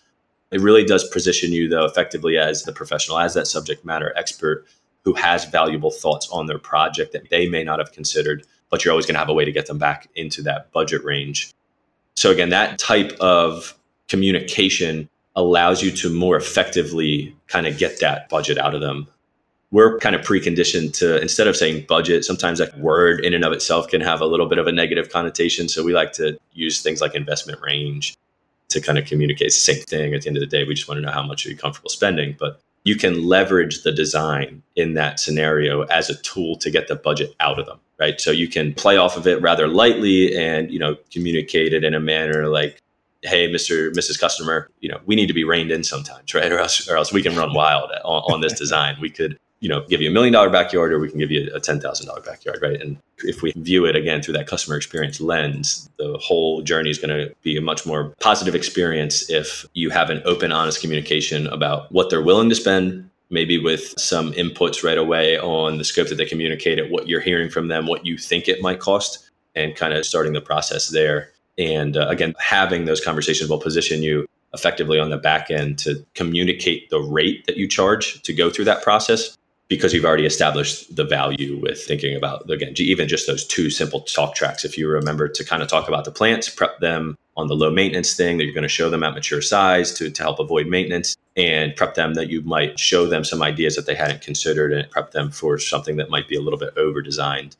It really does position you, though, effectively as the professional, as that subject matter expert who has valuable thoughts on their project that they may not have considered, but you're always going to have a way to get them back into that budget range. So, again, that type of communication allows you to more effectively kind of get that budget out of them we're kind of preconditioned to instead of saying budget, sometimes that word in and of itself can have a little bit of a negative connotation. So we like to use things like investment range to kind of communicate the same thing. At the end of the day, we just want to know how much are you comfortable spending. But you can leverage the design in that scenario as a tool to get the budget out of them, right? So you can play off of it rather lightly and, you know, communicate it in a manner like, hey, Mr. Mrs. Customer, you know, we need to be reined in sometimes, right? Or else, or else we can run wild on, on this design. We could you know, give you a million dollar backyard or we can give you a $10,000 backyard, right? And if we view it again through that customer experience lens, the whole journey is going to be a much more positive experience if you have an open, honest communication about what they're willing to spend, maybe with some inputs right away on the scope that they communicate it, what you're hearing from them, what you think it might cost, and kind of starting the process there. And uh, again, having those conversations will position you effectively on the back end to communicate the rate that you charge to go through that process because you've already established the value with thinking about again even just those two simple talk tracks. If you remember to kind of talk about the plants prep them on the low maintenance thing that you're going to show them at mature size to, to help avoid maintenance and prep them that you might show them some ideas that they hadn't considered and prep them for something that might be a little bit over designed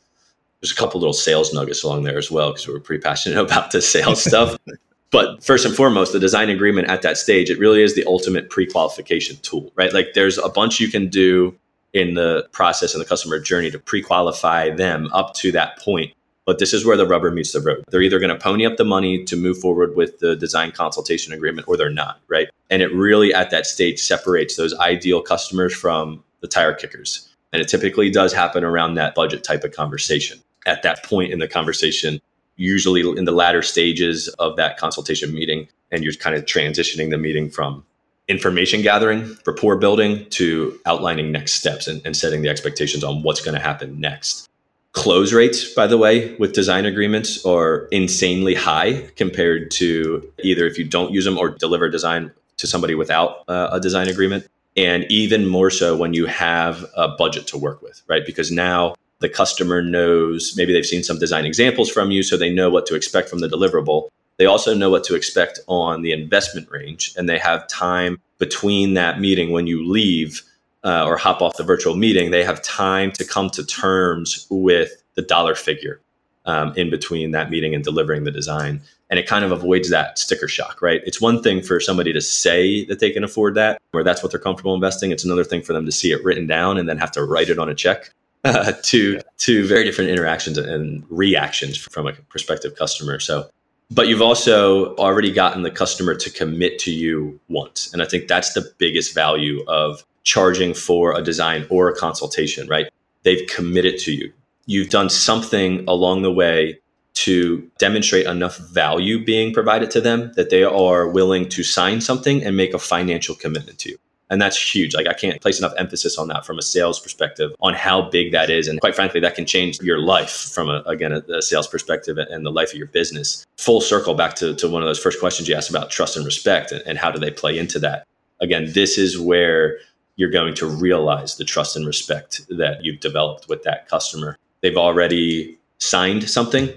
there's a couple little sales nuggets along there as well because we're pretty passionate about the sales stuff. But first and foremost the design agreement at that stage it really is the ultimate pre-qualification tool right? Like there's a bunch you can do in the process and the customer journey to pre-qualify them up to that point. But this is where the rubber meets the road. They're either going to pony up the money to move forward with the design consultation agreement or they're not, right? And it really at that stage separates those ideal customers from the tire kickers. And it typically does happen around that budget type of conversation. At that point in the conversation, usually in the latter stages of that consultation meeting, and you're kind of transitioning the meeting from information gathering, rapport building to outlining next steps and, and setting the expectations on what's going to happen next. Close rates, by the way, with design agreements are insanely high compared to either if you don't use them or deliver design to somebody without uh, a design agreement. And even more so when you have a budget to work with, right? Because now the customer knows maybe they've seen some design examples from you, so they know what to expect from the deliverable. They also know what to expect on the investment range, and they have time between that meeting when you leave uh, or hop off the virtual meeting. They have time to come to terms with the dollar figure um, in between that meeting and delivering the design. And it kind of avoids that sticker shock, right? It's one thing for somebody to say that they can afford that, or that's what they're comfortable investing. It's another thing for them to see it written down and then have to write it on a check. Uh, to to very different interactions and reactions from a prospective customer. So but you've also already gotten the customer to commit to you once. And I think that's the biggest value of charging for a design or a consultation, right? They've committed to you. You've done something along the way to demonstrate enough value being provided to them that they are willing to sign something and make a financial commitment to you. And that's huge. Like I can't place enough emphasis on that from a sales perspective on how big that is. And quite frankly, that can change your life from a, again, a, a, sales perspective and the life of your business. Full circle back to, to one of those first questions you asked about trust and respect and, and how do they play into that? Again, this is where you're going to realize the trust and respect that you've developed with that customer. They've already signed something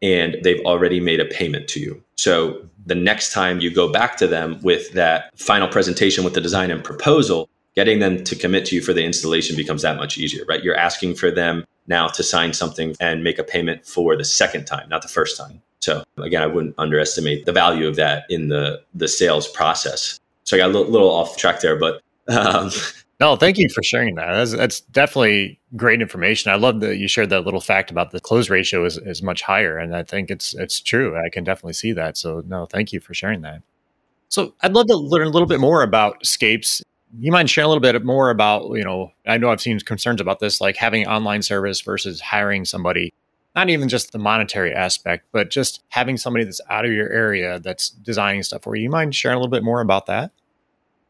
and they've already made a payment to you. So the next time you go back to them with that final presentation with the design and proposal, getting them to commit to you for the installation becomes that much easier, right? You're asking for them now to sign something and make a payment for the second time, not the first time. So again, I wouldn't underestimate the value of that in the the sales process. So I got a little, off track there, but um, no, thank you for sharing that. That's, that's, definitely great information. I love that you shared that little fact about the close ratio is, is much higher, and I think it's it's true. I can definitely see that. So no, thank you for sharing that. So I'd love to learn a little bit more about Scapes you mind sharing a little bit more about you know i know i've seen concerns about this like having online service versus hiring somebody not even just the monetary aspect but just having somebody that's out of your area that's designing stuff for you you mind sharing a little bit more about that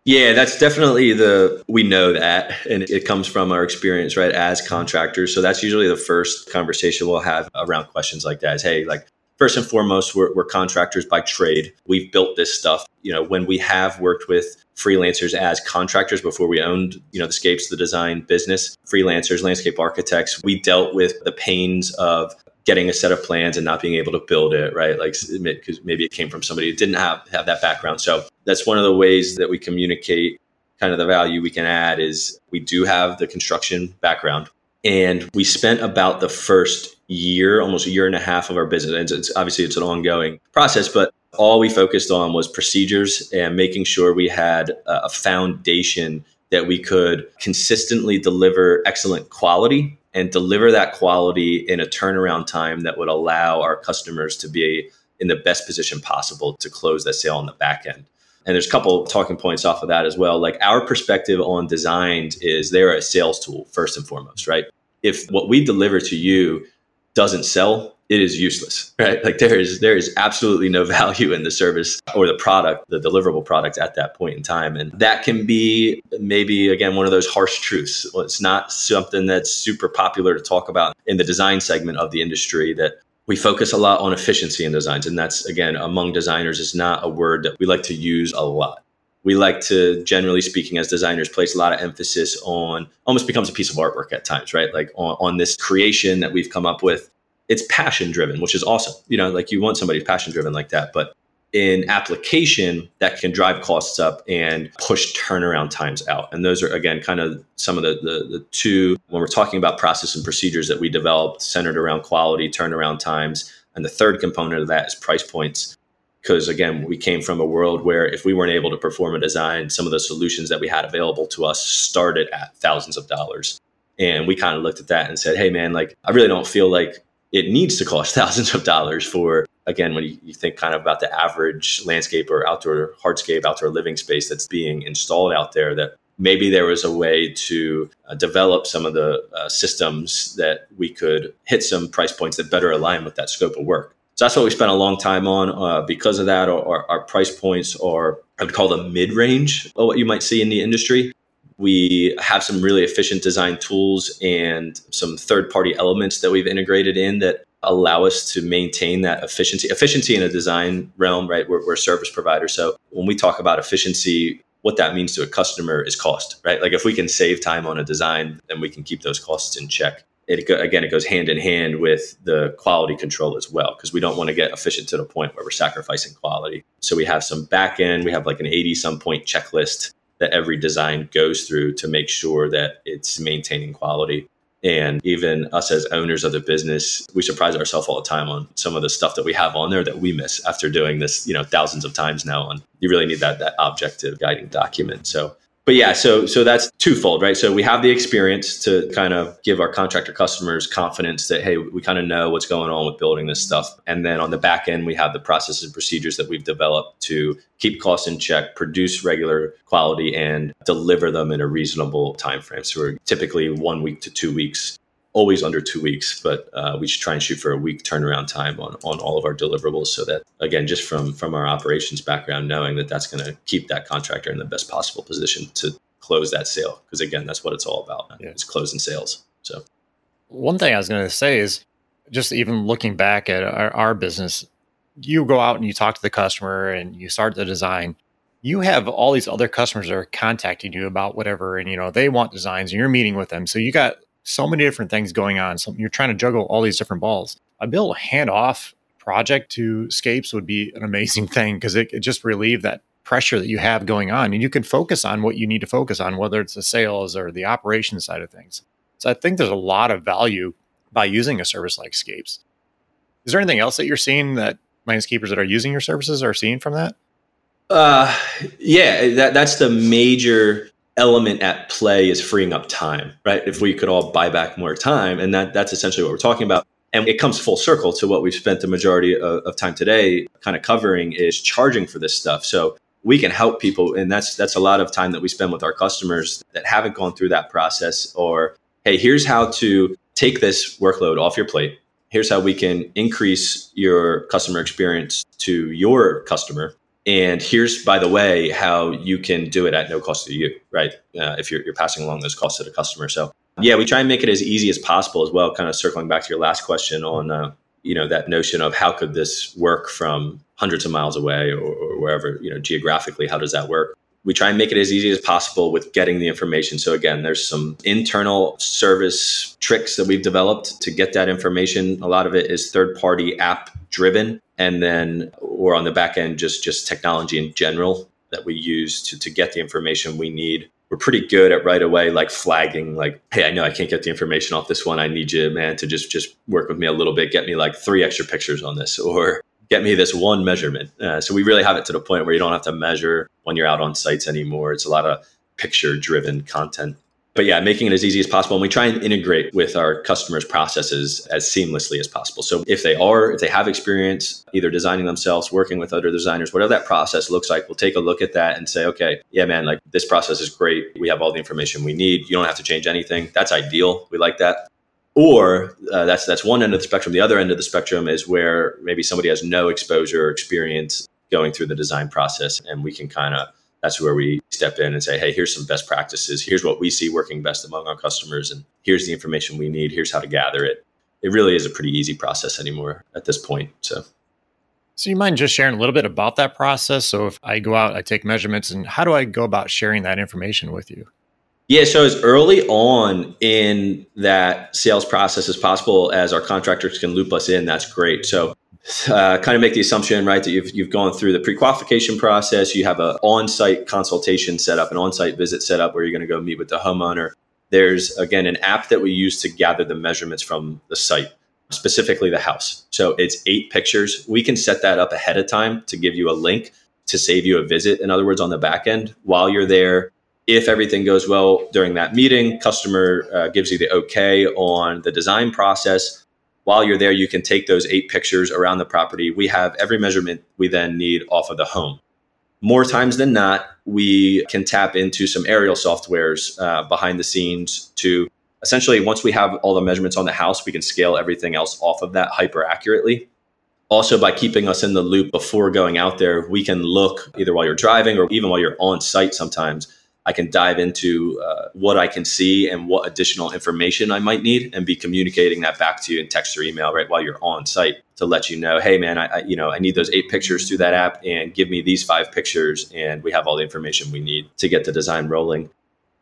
yeah that's definitely the we know that and it comes from our experience right as contractors so that's usually the first conversation we'll have around questions like that is hey like first and foremost, we're, we're, contractors by trade. We've built this stuff. You know, when we have worked with freelancers as contractors before we owned, you know, the Scapes, the design business, freelancers, landscape architects, we dealt with the pains of getting a set of plans and not being able to build it, right? Like, because maybe it came from somebody who didn't have, have that background. So that's one of the ways that we communicate kind of the value we can add is we do have the construction background and we spent about the first year, almost a year and a half of our business. And it's obviously it's an ongoing process, but all we focused on was procedures and making sure we had a foundation that we could consistently deliver excellent quality and deliver that quality in a turnaround time that would allow our customers to be in the best position possible to close that sale on the back end. And there's a couple talking points off of that as well. Like our perspective on designs is they're a sales tool first and foremost, right? If what we deliver to you doesn't sell, it is useless, right? Like there is there is absolutely no value in the service or the product, the deliverable product at that point in time, and that can be maybe again one of those harsh truths. Well, it's not something that's super popular to talk about in the design segment of the industry. That we focus a lot on efficiency in designs, and that's again among designers is not a word that we like to use a lot. We like to, generally speaking, as designers, place a lot of emphasis on almost becomes a piece of artwork at times, right? Like on, on this creation that we've come up with it's passion driven, which is awesome. You know, like you want somebody passion driven like that. But in application, that can drive costs up and push turnaround times out. And those are, again, kind of some of the, the, the two, when we're talking about process and procedures that we developed centered around quality, turnaround times. And the third component of that is price points. Because again, we came from a world where if we weren't able to perform a design, some of the solutions that we had available to us started at thousands of dollars. And we kind of looked at that and said, hey, man, like, I really don't feel like it needs to cost thousands of dollars for again when you, think kind of about the average landscape or outdoor hardscape outdoor living space that's being installed out there that maybe there was a way to uh, develop some of the uh, systems that we could hit some price points that better align with that scope of work. So that's what we spent a long time on uh, because of that our, our, price points are i would call them mid-range of what you might see in the industry we have some really efficient design tools and some third party elements that we've integrated in that allow us to maintain that efficiency. Efficiency in a design realm, right? We're, we're a service provider. So when we talk about efficiency, what that means to a customer is cost, right? Like if we can save time on a design, then we can keep those costs in check. It, again, it goes hand in hand with the quality control as well, because we don't want to get efficient to the point where we're sacrificing quality. So we have some back end, we have like an 80 some point checklist that every design goes through to make sure that it's maintaining quality. And even us as owners of the business, we surprise ourselves all the time on some of the stuff that we have on there that we miss after doing this, you know, thousands of times now. And you really need that that objective guiding document. So but yeah, so so that's twofold, right? So we have the experience to kind of give our contractor customers confidence that hey, we kind of know what's going on with building this stuff, and then on the back end, we have the processes and procedures that we've developed to keep costs in check, produce regular quality, and deliver them in a reasonable time frame. So we're typically one week to two weeks always under two weeks, but uh, we should try and shoot for a week turnaround time on, on all of our deliverables so that, again, just from, from our operations background, knowing that that's going to keep that contractor in the best possible position to close that sale. Because, again, that's what it's all about. Yeah. It's closing sales. So, one thing I was going to say is just even looking back at our, our business, you go out and you talk to the customer and you start the design you have all these other customers that are contacting you about whatever and you know they want designs and you're meeting with them so you got so many different things going on. So you're trying to juggle all these different balls. Able to hand off project to Scapes would be an amazing thing because it, it just relieve that pressure that you have going on and you can focus on what you need to focus on, whether it's the sales or the operation side of things. So I think there's a lot of value by using a service like Scapes. Is there anything else that you're seeing that landscapers that are using your services are seeing from that? Uh, yeah, that, that's the major element at play is freeing up time, right? If we could all buy back more time, and that that's essentially what we're talking about. And it comes full circle to what we've spent the majority of, of time today kind of covering is charging for this stuff. So we can help people, and that's that's a lot of time that we spend with our customers that haven't gone through that process. Or hey, here's how to take this workload off your plate. Here's how we can increase your customer experience to your customer and here's, by the way, how you can do it at no cost to you, right? Uh, if you're, you're passing along those costs to the customer. So, yeah, we try and make it as easy as possible as well. Kind of circling back to your last question on, uh, you know, that notion of how could this work from hundreds of miles away or, or wherever, you know, geographically, how does that work? we try and make it as easy as possible with getting the information. So again, there's some internal service tricks that we've developed to get that information. A lot of it is third party app driven and then or on the back end just just technology in general that we use to, to get the information we need we're pretty good at right away like flagging like hey i know i can't get the information off this one i need you man to just just work with me a little bit get me like three extra pictures on this or get me this one measurement. Uh, so we really have it to the point where you don't have to measure when you're out on sites anymore. It's a lot of picture driven content. But yeah, making it as easy as possible. And we try and integrate with our customers' processes as seamlessly as possible. So if they are, if they have experience either designing themselves, working with other designers, whatever that process looks like, we'll take a look at that and say, okay, yeah, man, like this process is great. We have all the information we need. You don't have to change anything. That's ideal. We like that. Or uh, that's that's one end of the spectrum. The other end of the spectrum is where maybe somebody has no exposure or experience going through the design process, and we can kind of that's where we step in and say, hey, here's some best practices. Here's what we see working best among our customers, and here's the information we need. Here's how to gather it. It really is a pretty easy process anymore at this point. So. So you mind just sharing a little bit about that process? So if I go out, I take measurements, and how do I go about sharing that information with you? Yeah, so as early on in that sales process as possible as our contractors can loop us in, that's great. So uh, kind of make the assumption, right, that you've, you've gone through the pre-qualification process. You have an on-site consultation set up, an on-site visit set up where you're going to go meet with the homeowner. There's, again, an app that we use to gather the measurements from the site, specifically the house. So it's eight pictures. We can set that up ahead of time to give you a link to save you a visit. In other words, on the back end, while you're there, if everything goes well during that meeting, customer uh, gives you the okay on the design process. While you're there, you can take those eight pictures around the property. We have every measurement we then need off of the home. More times than not, we can tap into some aerial softwares uh, behind the scenes to essentially, once we have all the measurements on the house, we can scale everything else off of that hyper accurately. Also, by keeping us in the loop before going out there, we can look either while you're driving or even while you're on site sometimes I can dive into uh, what I can see and what additional information I might need, and be communicating that back to you in text or email right while you're on site to let you know, hey man, I, I you know I need those eight pictures through that app, and give me these five pictures, and we have all the information we need to get the design rolling.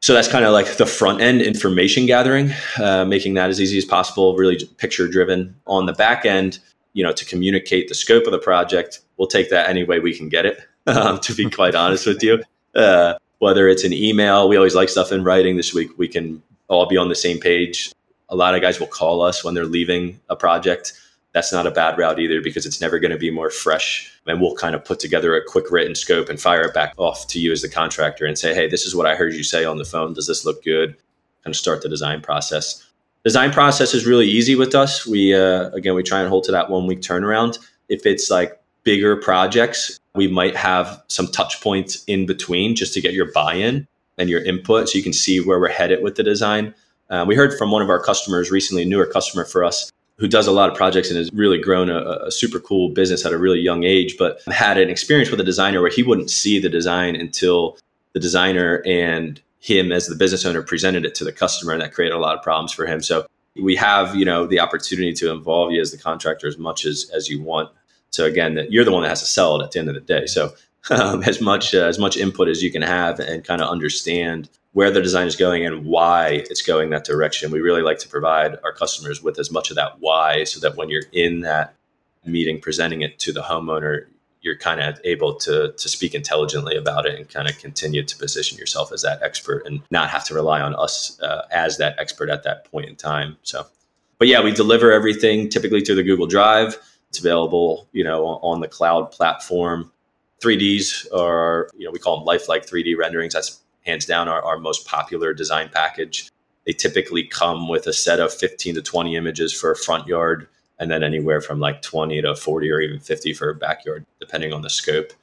So that's kind of like the front end information gathering, uh, making that as easy as possible, really picture driven. On the back end, you know, to communicate the scope of the project, we'll take that any way we can get it. Um, to be quite honest with you, uh, whether it's an email, we always like stuff in writing. This week we can all be on the same page. A lot of guys will call us when they're leaving a project. That's not a bad route either because it's never going to be more fresh. And we'll kind of put together a quick written scope and fire it back off to you as the contractor and say, hey, this is what I heard you say on the phone. Does this look good? Kind of start the design process. Design process is really easy with us. We, uh, again, we try and hold to that one week turnaround. If it's like bigger projects, we might have some touch points in between just to get your buy-in and your input so you can see where we're headed with the design. Uh, we heard from one of our customers recently, a newer customer for us, who does a lot of projects and has really grown a, a, super cool business at a really young age, but had an experience with a designer where he wouldn't see the design until the designer and him as the business owner presented it to the customer, and that created a lot of problems for him. So we have, you know, the opportunity to involve you as the contractor as much as as you want so again, you're the one that has to sell it at the end of the day. So um, as much uh, as much input as you can have and kind of understand where the design is going and why it's going that direction. We really like to provide our customers with as much of that why, so that when you're in that meeting, presenting it to the homeowner, you're kind of able to to speak intelligently about it and kind of continue to position yourself as that expert and not have to rely on us uh, as that expert at that point in time. So, but yeah, we deliver everything typically through the Google Drive. It's available, you know, on the cloud platform. 3Ds are, you know, we call them lifelike 3D renderings. That's hands down our, our most popular design package. They typically come with a set of 15 to 20 images for a front yard and then anywhere from like 20 to 40 or even 50 for a backyard, depending on the scope.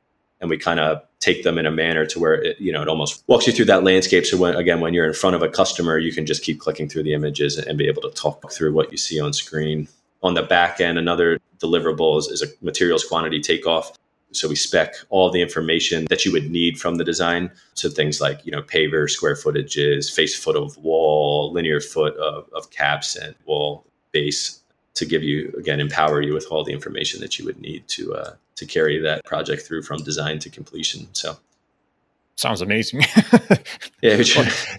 And we kind of take them in a manner to where it, you know, it almost walks you through that landscape. So when, again, when you're in front of a customer, you can just keep clicking through the images and be able to talk through what you see on screen. On the back end, another deliverable is, is a materials quantity takeoff. So we spec all the information that you would need from the design. So things like, you know, paver, square footages, face foot of wall, linear foot of, of caps and wall base to give you again empower you with all the information that you would need to uh, to carry that project through from design to completion. So sounds amazing. yeah,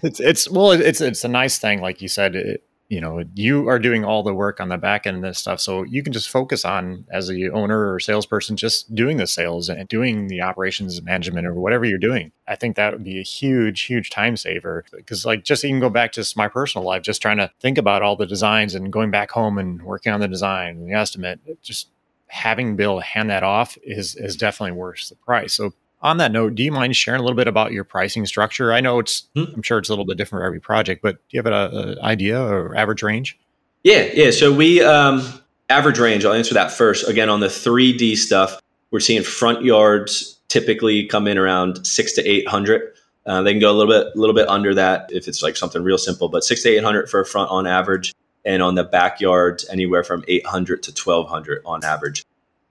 it's it's well, it's it's a nice thing, like you said. It, you know you are doing all the work on the back end of this stuff so you can just focus on as a owner or salesperson just doing the sales and doing the operations management or whatever you're doing. I think that would be a huge huge time saver because like just even go back to my personal life just trying to think about all the designs and going back home and working on the design and the estimate just having bill hand that off is is definitely worth the price. So on that note, do you mind sharing a little bit about your pricing structure? I know it's, hmm. I'm sure it's a little bit different for every project, but do you have an idea or average range? Yeah, yeah. So we um, average range. I'll answer that first. Again, on the 3D stuff, we're seeing front yards typically come in around six to eight hundred. Uh, they can go a little bit, a little bit under that if it's like something real simple, but six to eight hundred for a front on average, and on the backyards anywhere from eight hundred to twelve hundred on average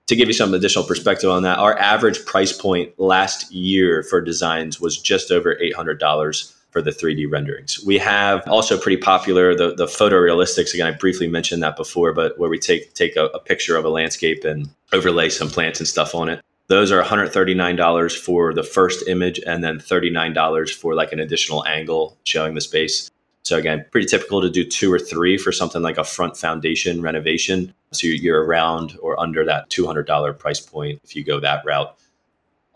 to give you some additional perspective on that, our average price point last year for designs was just over $800 for the 3D renderings. We have also pretty popular the the photorealistics. Again, I briefly mentioned that before, but where we take take a, a picture of a landscape and overlay some plants and stuff on it. Those are $139 for the first image and then $39 for like an additional angle showing the space. So again, pretty typical to do two or three for something like a front foundation renovation. So you're around or under that $200 price point if you go that route.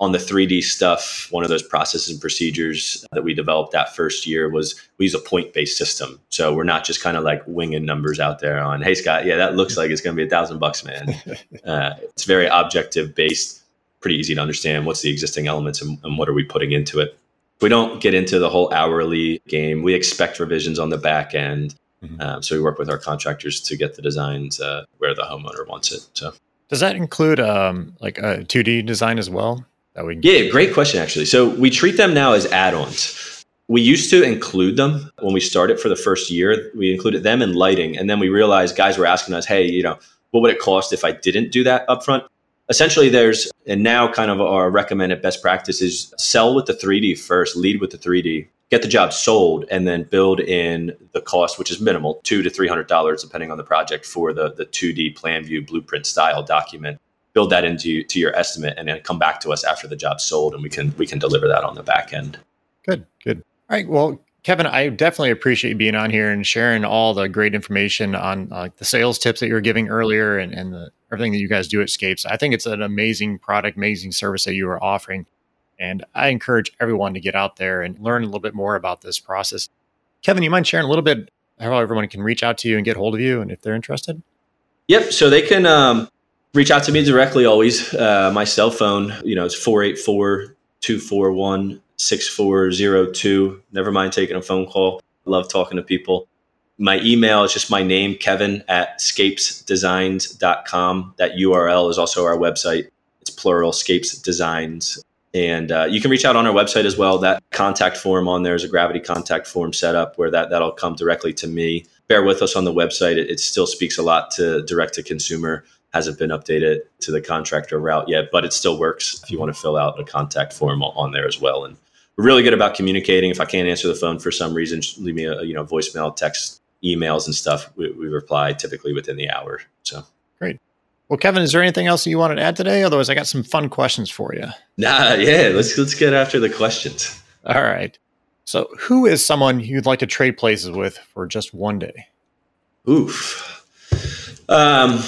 On the 3D stuff, one of those processes and procedures that we developed that first year was we use a point based system. So we're not just kind of like winging numbers out there on, hey, Scott, yeah, that looks like it's going to be a thousand bucks, man. Uh, it's very objective based, pretty easy to understand what's the existing elements and, and what are we putting into it we don't get into the whole hourly game. We expect revisions on the back end. Mm-hmm. Um, so we work with our contractors to get the designs uh, where the homeowner wants it. So does that include um, like a 2D design as well? That we yeah, great question actually. So we treat them now as add-ons. We used to include them when we started for the first year. We included them in lighting, and then we realized guys were asking us, "Hey, you know, what would it cost if I didn't do that upfront?" Essentially there's and now kind of our recommended best practice is sell with the 3d first lead with the 3d get the job sold and then build in the cost which is minimal two to three hundred dollars depending on the project for the the 2d plan view blueprint style document. Build that into to your estimate and then come back to us after the job's sold and we can we can deliver that on the back end. Good good. All right well Kevin, I definitely appreciate you being on here and sharing all the great information on uh, the sales tips that you were giving earlier and, and the, everything that you guys do at Scapes. I think it's an amazing product, amazing service that you are offering. And I encourage everyone to get out there and learn a little bit more about this process. Kevin, you mind sharing a little bit how everyone can reach out to you and get hold of you and if they're interested? Yep. So they can um, reach out to me directly always. Uh, my cell phone, you know, it's 484 241 6402. Never mind taking a phone call. Love talking to people. My email is just my name, Kevin at scapesdesigns.com. That URL is also our website. It's plural, Scapes Designs. And uh, you can reach out on our website as well. That contact form on there is a gravity contact form set up where that, that'll come directly to me. Bear with us on the website. It, it still speaks a lot to direct to consumer hasn't been updated to the contractor route yet, but it still works if you want to fill out a contact form on there as well. And we're really good about communicating. If I can't answer the phone for some reason, leave me a you know voicemail, text, emails, and stuff. We, we reply typically within the hour. So great. Well, Kevin, is there anything else that you wanted to add today? Otherwise, I got some fun questions for you. Nah, yeah. Let's let's get after the questions. All right. So, who is someone you'd like to trade places with for just one day? Oof. Um,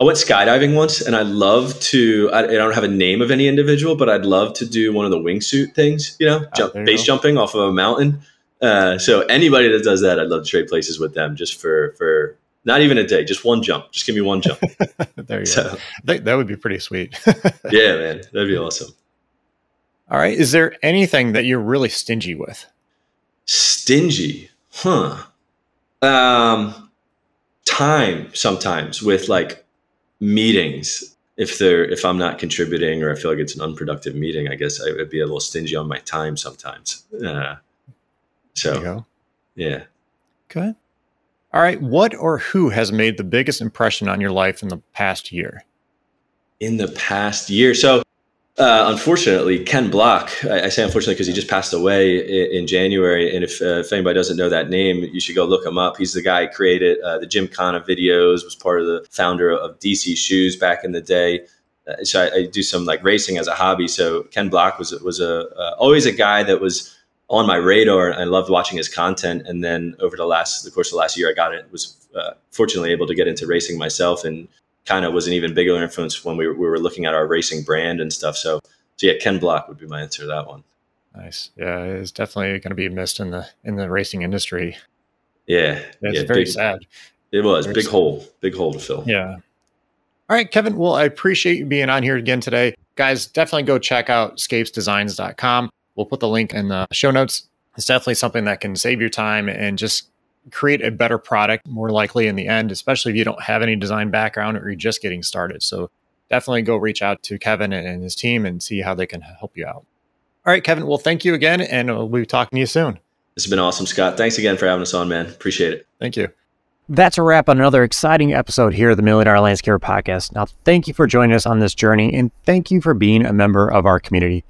I went skydiving once, and I'd love to. I, I, don't have a name of any individual, but I'd love to do one of the wingsuit things. You know, ah, jump, base go. jumping off of a mountain. Uh, so anybody that does that, I'd love to trade places with them just for for not even a day, just one jump. Just give me one jump. there you so, go. That would be pretty sweet. yeah, man, that'd be awesome. All right. Is there anything that you're really stingy with? Stingy, huh? Um, time sometimes with like meetings. If they're if I'm not contributing or I feel like it's an unproductive meeting, I guess I would be a little stingy on my time sometimes. Uh, so, yeah. Okay. All right. What or who has made the biggest impression on your life in the past year? In the past year. So, uh, unfortunately, Ken Block, I, I say unfortunately because he just passed away in, in January. And if, uh, if anybody doesn't know that name, you should go look him up. He's the guy who created uh, the Gymkhana videos, was part of the founder of DC Shoes back in the day. Uh, so I, I, do some like racing as a hobby. So Ken Block was was a uh, always a guy that was on my radar. I loved watching his content. And then over the last the course of the last year, I got it was uh, fortunately able to get into racing myself and kind of was an even bigger influence when we were, we were looking at our racing brand and stuff. So, so yeah, Ken Block would be my answer to that one. Nice. Yeah, it's definitely going to be missed in the in the racing industry. Yeah, it's yeah, very big, sad. It was very big sad. hole, big hole to fill. Yeah. All right, Kevin. Well, I appreciate you being on here again today, guys. Definitely go check out scapesdesigns.com. We'll put the link in the show notes. It's definitely something that can save your time and just create a better product more likely in the end, especially if you don't have any design background or you're just getting started. So definitely go reach out to Kevin and his team and see how they can help you out. All right, Kevin. Well, thank you again, and we'll be talking to you soon. This has been awesome, Scott. Thanks again for having us on, man. Appreciate it. Thank you. That's a wrap on another exciting episode here of the Million Dollar Landscaper Podcast. Now, thank you for joining us on this journey, and thank you for being a member of our community.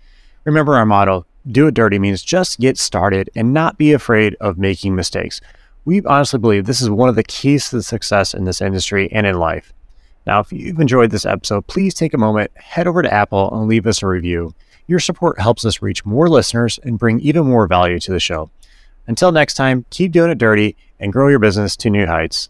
Remember our motto do it dirty means just get started and not be afraid of making mistakes. We honestly believe this is one of the keys to the success in this industry and in life. Now, if you've enjoyed this episode, please take a moment, head over to Apple, and leave us a review. Your support helps us reach more listeners and bring even more value to the show. Until next time, keep doing it dirty and grow your business to new heights.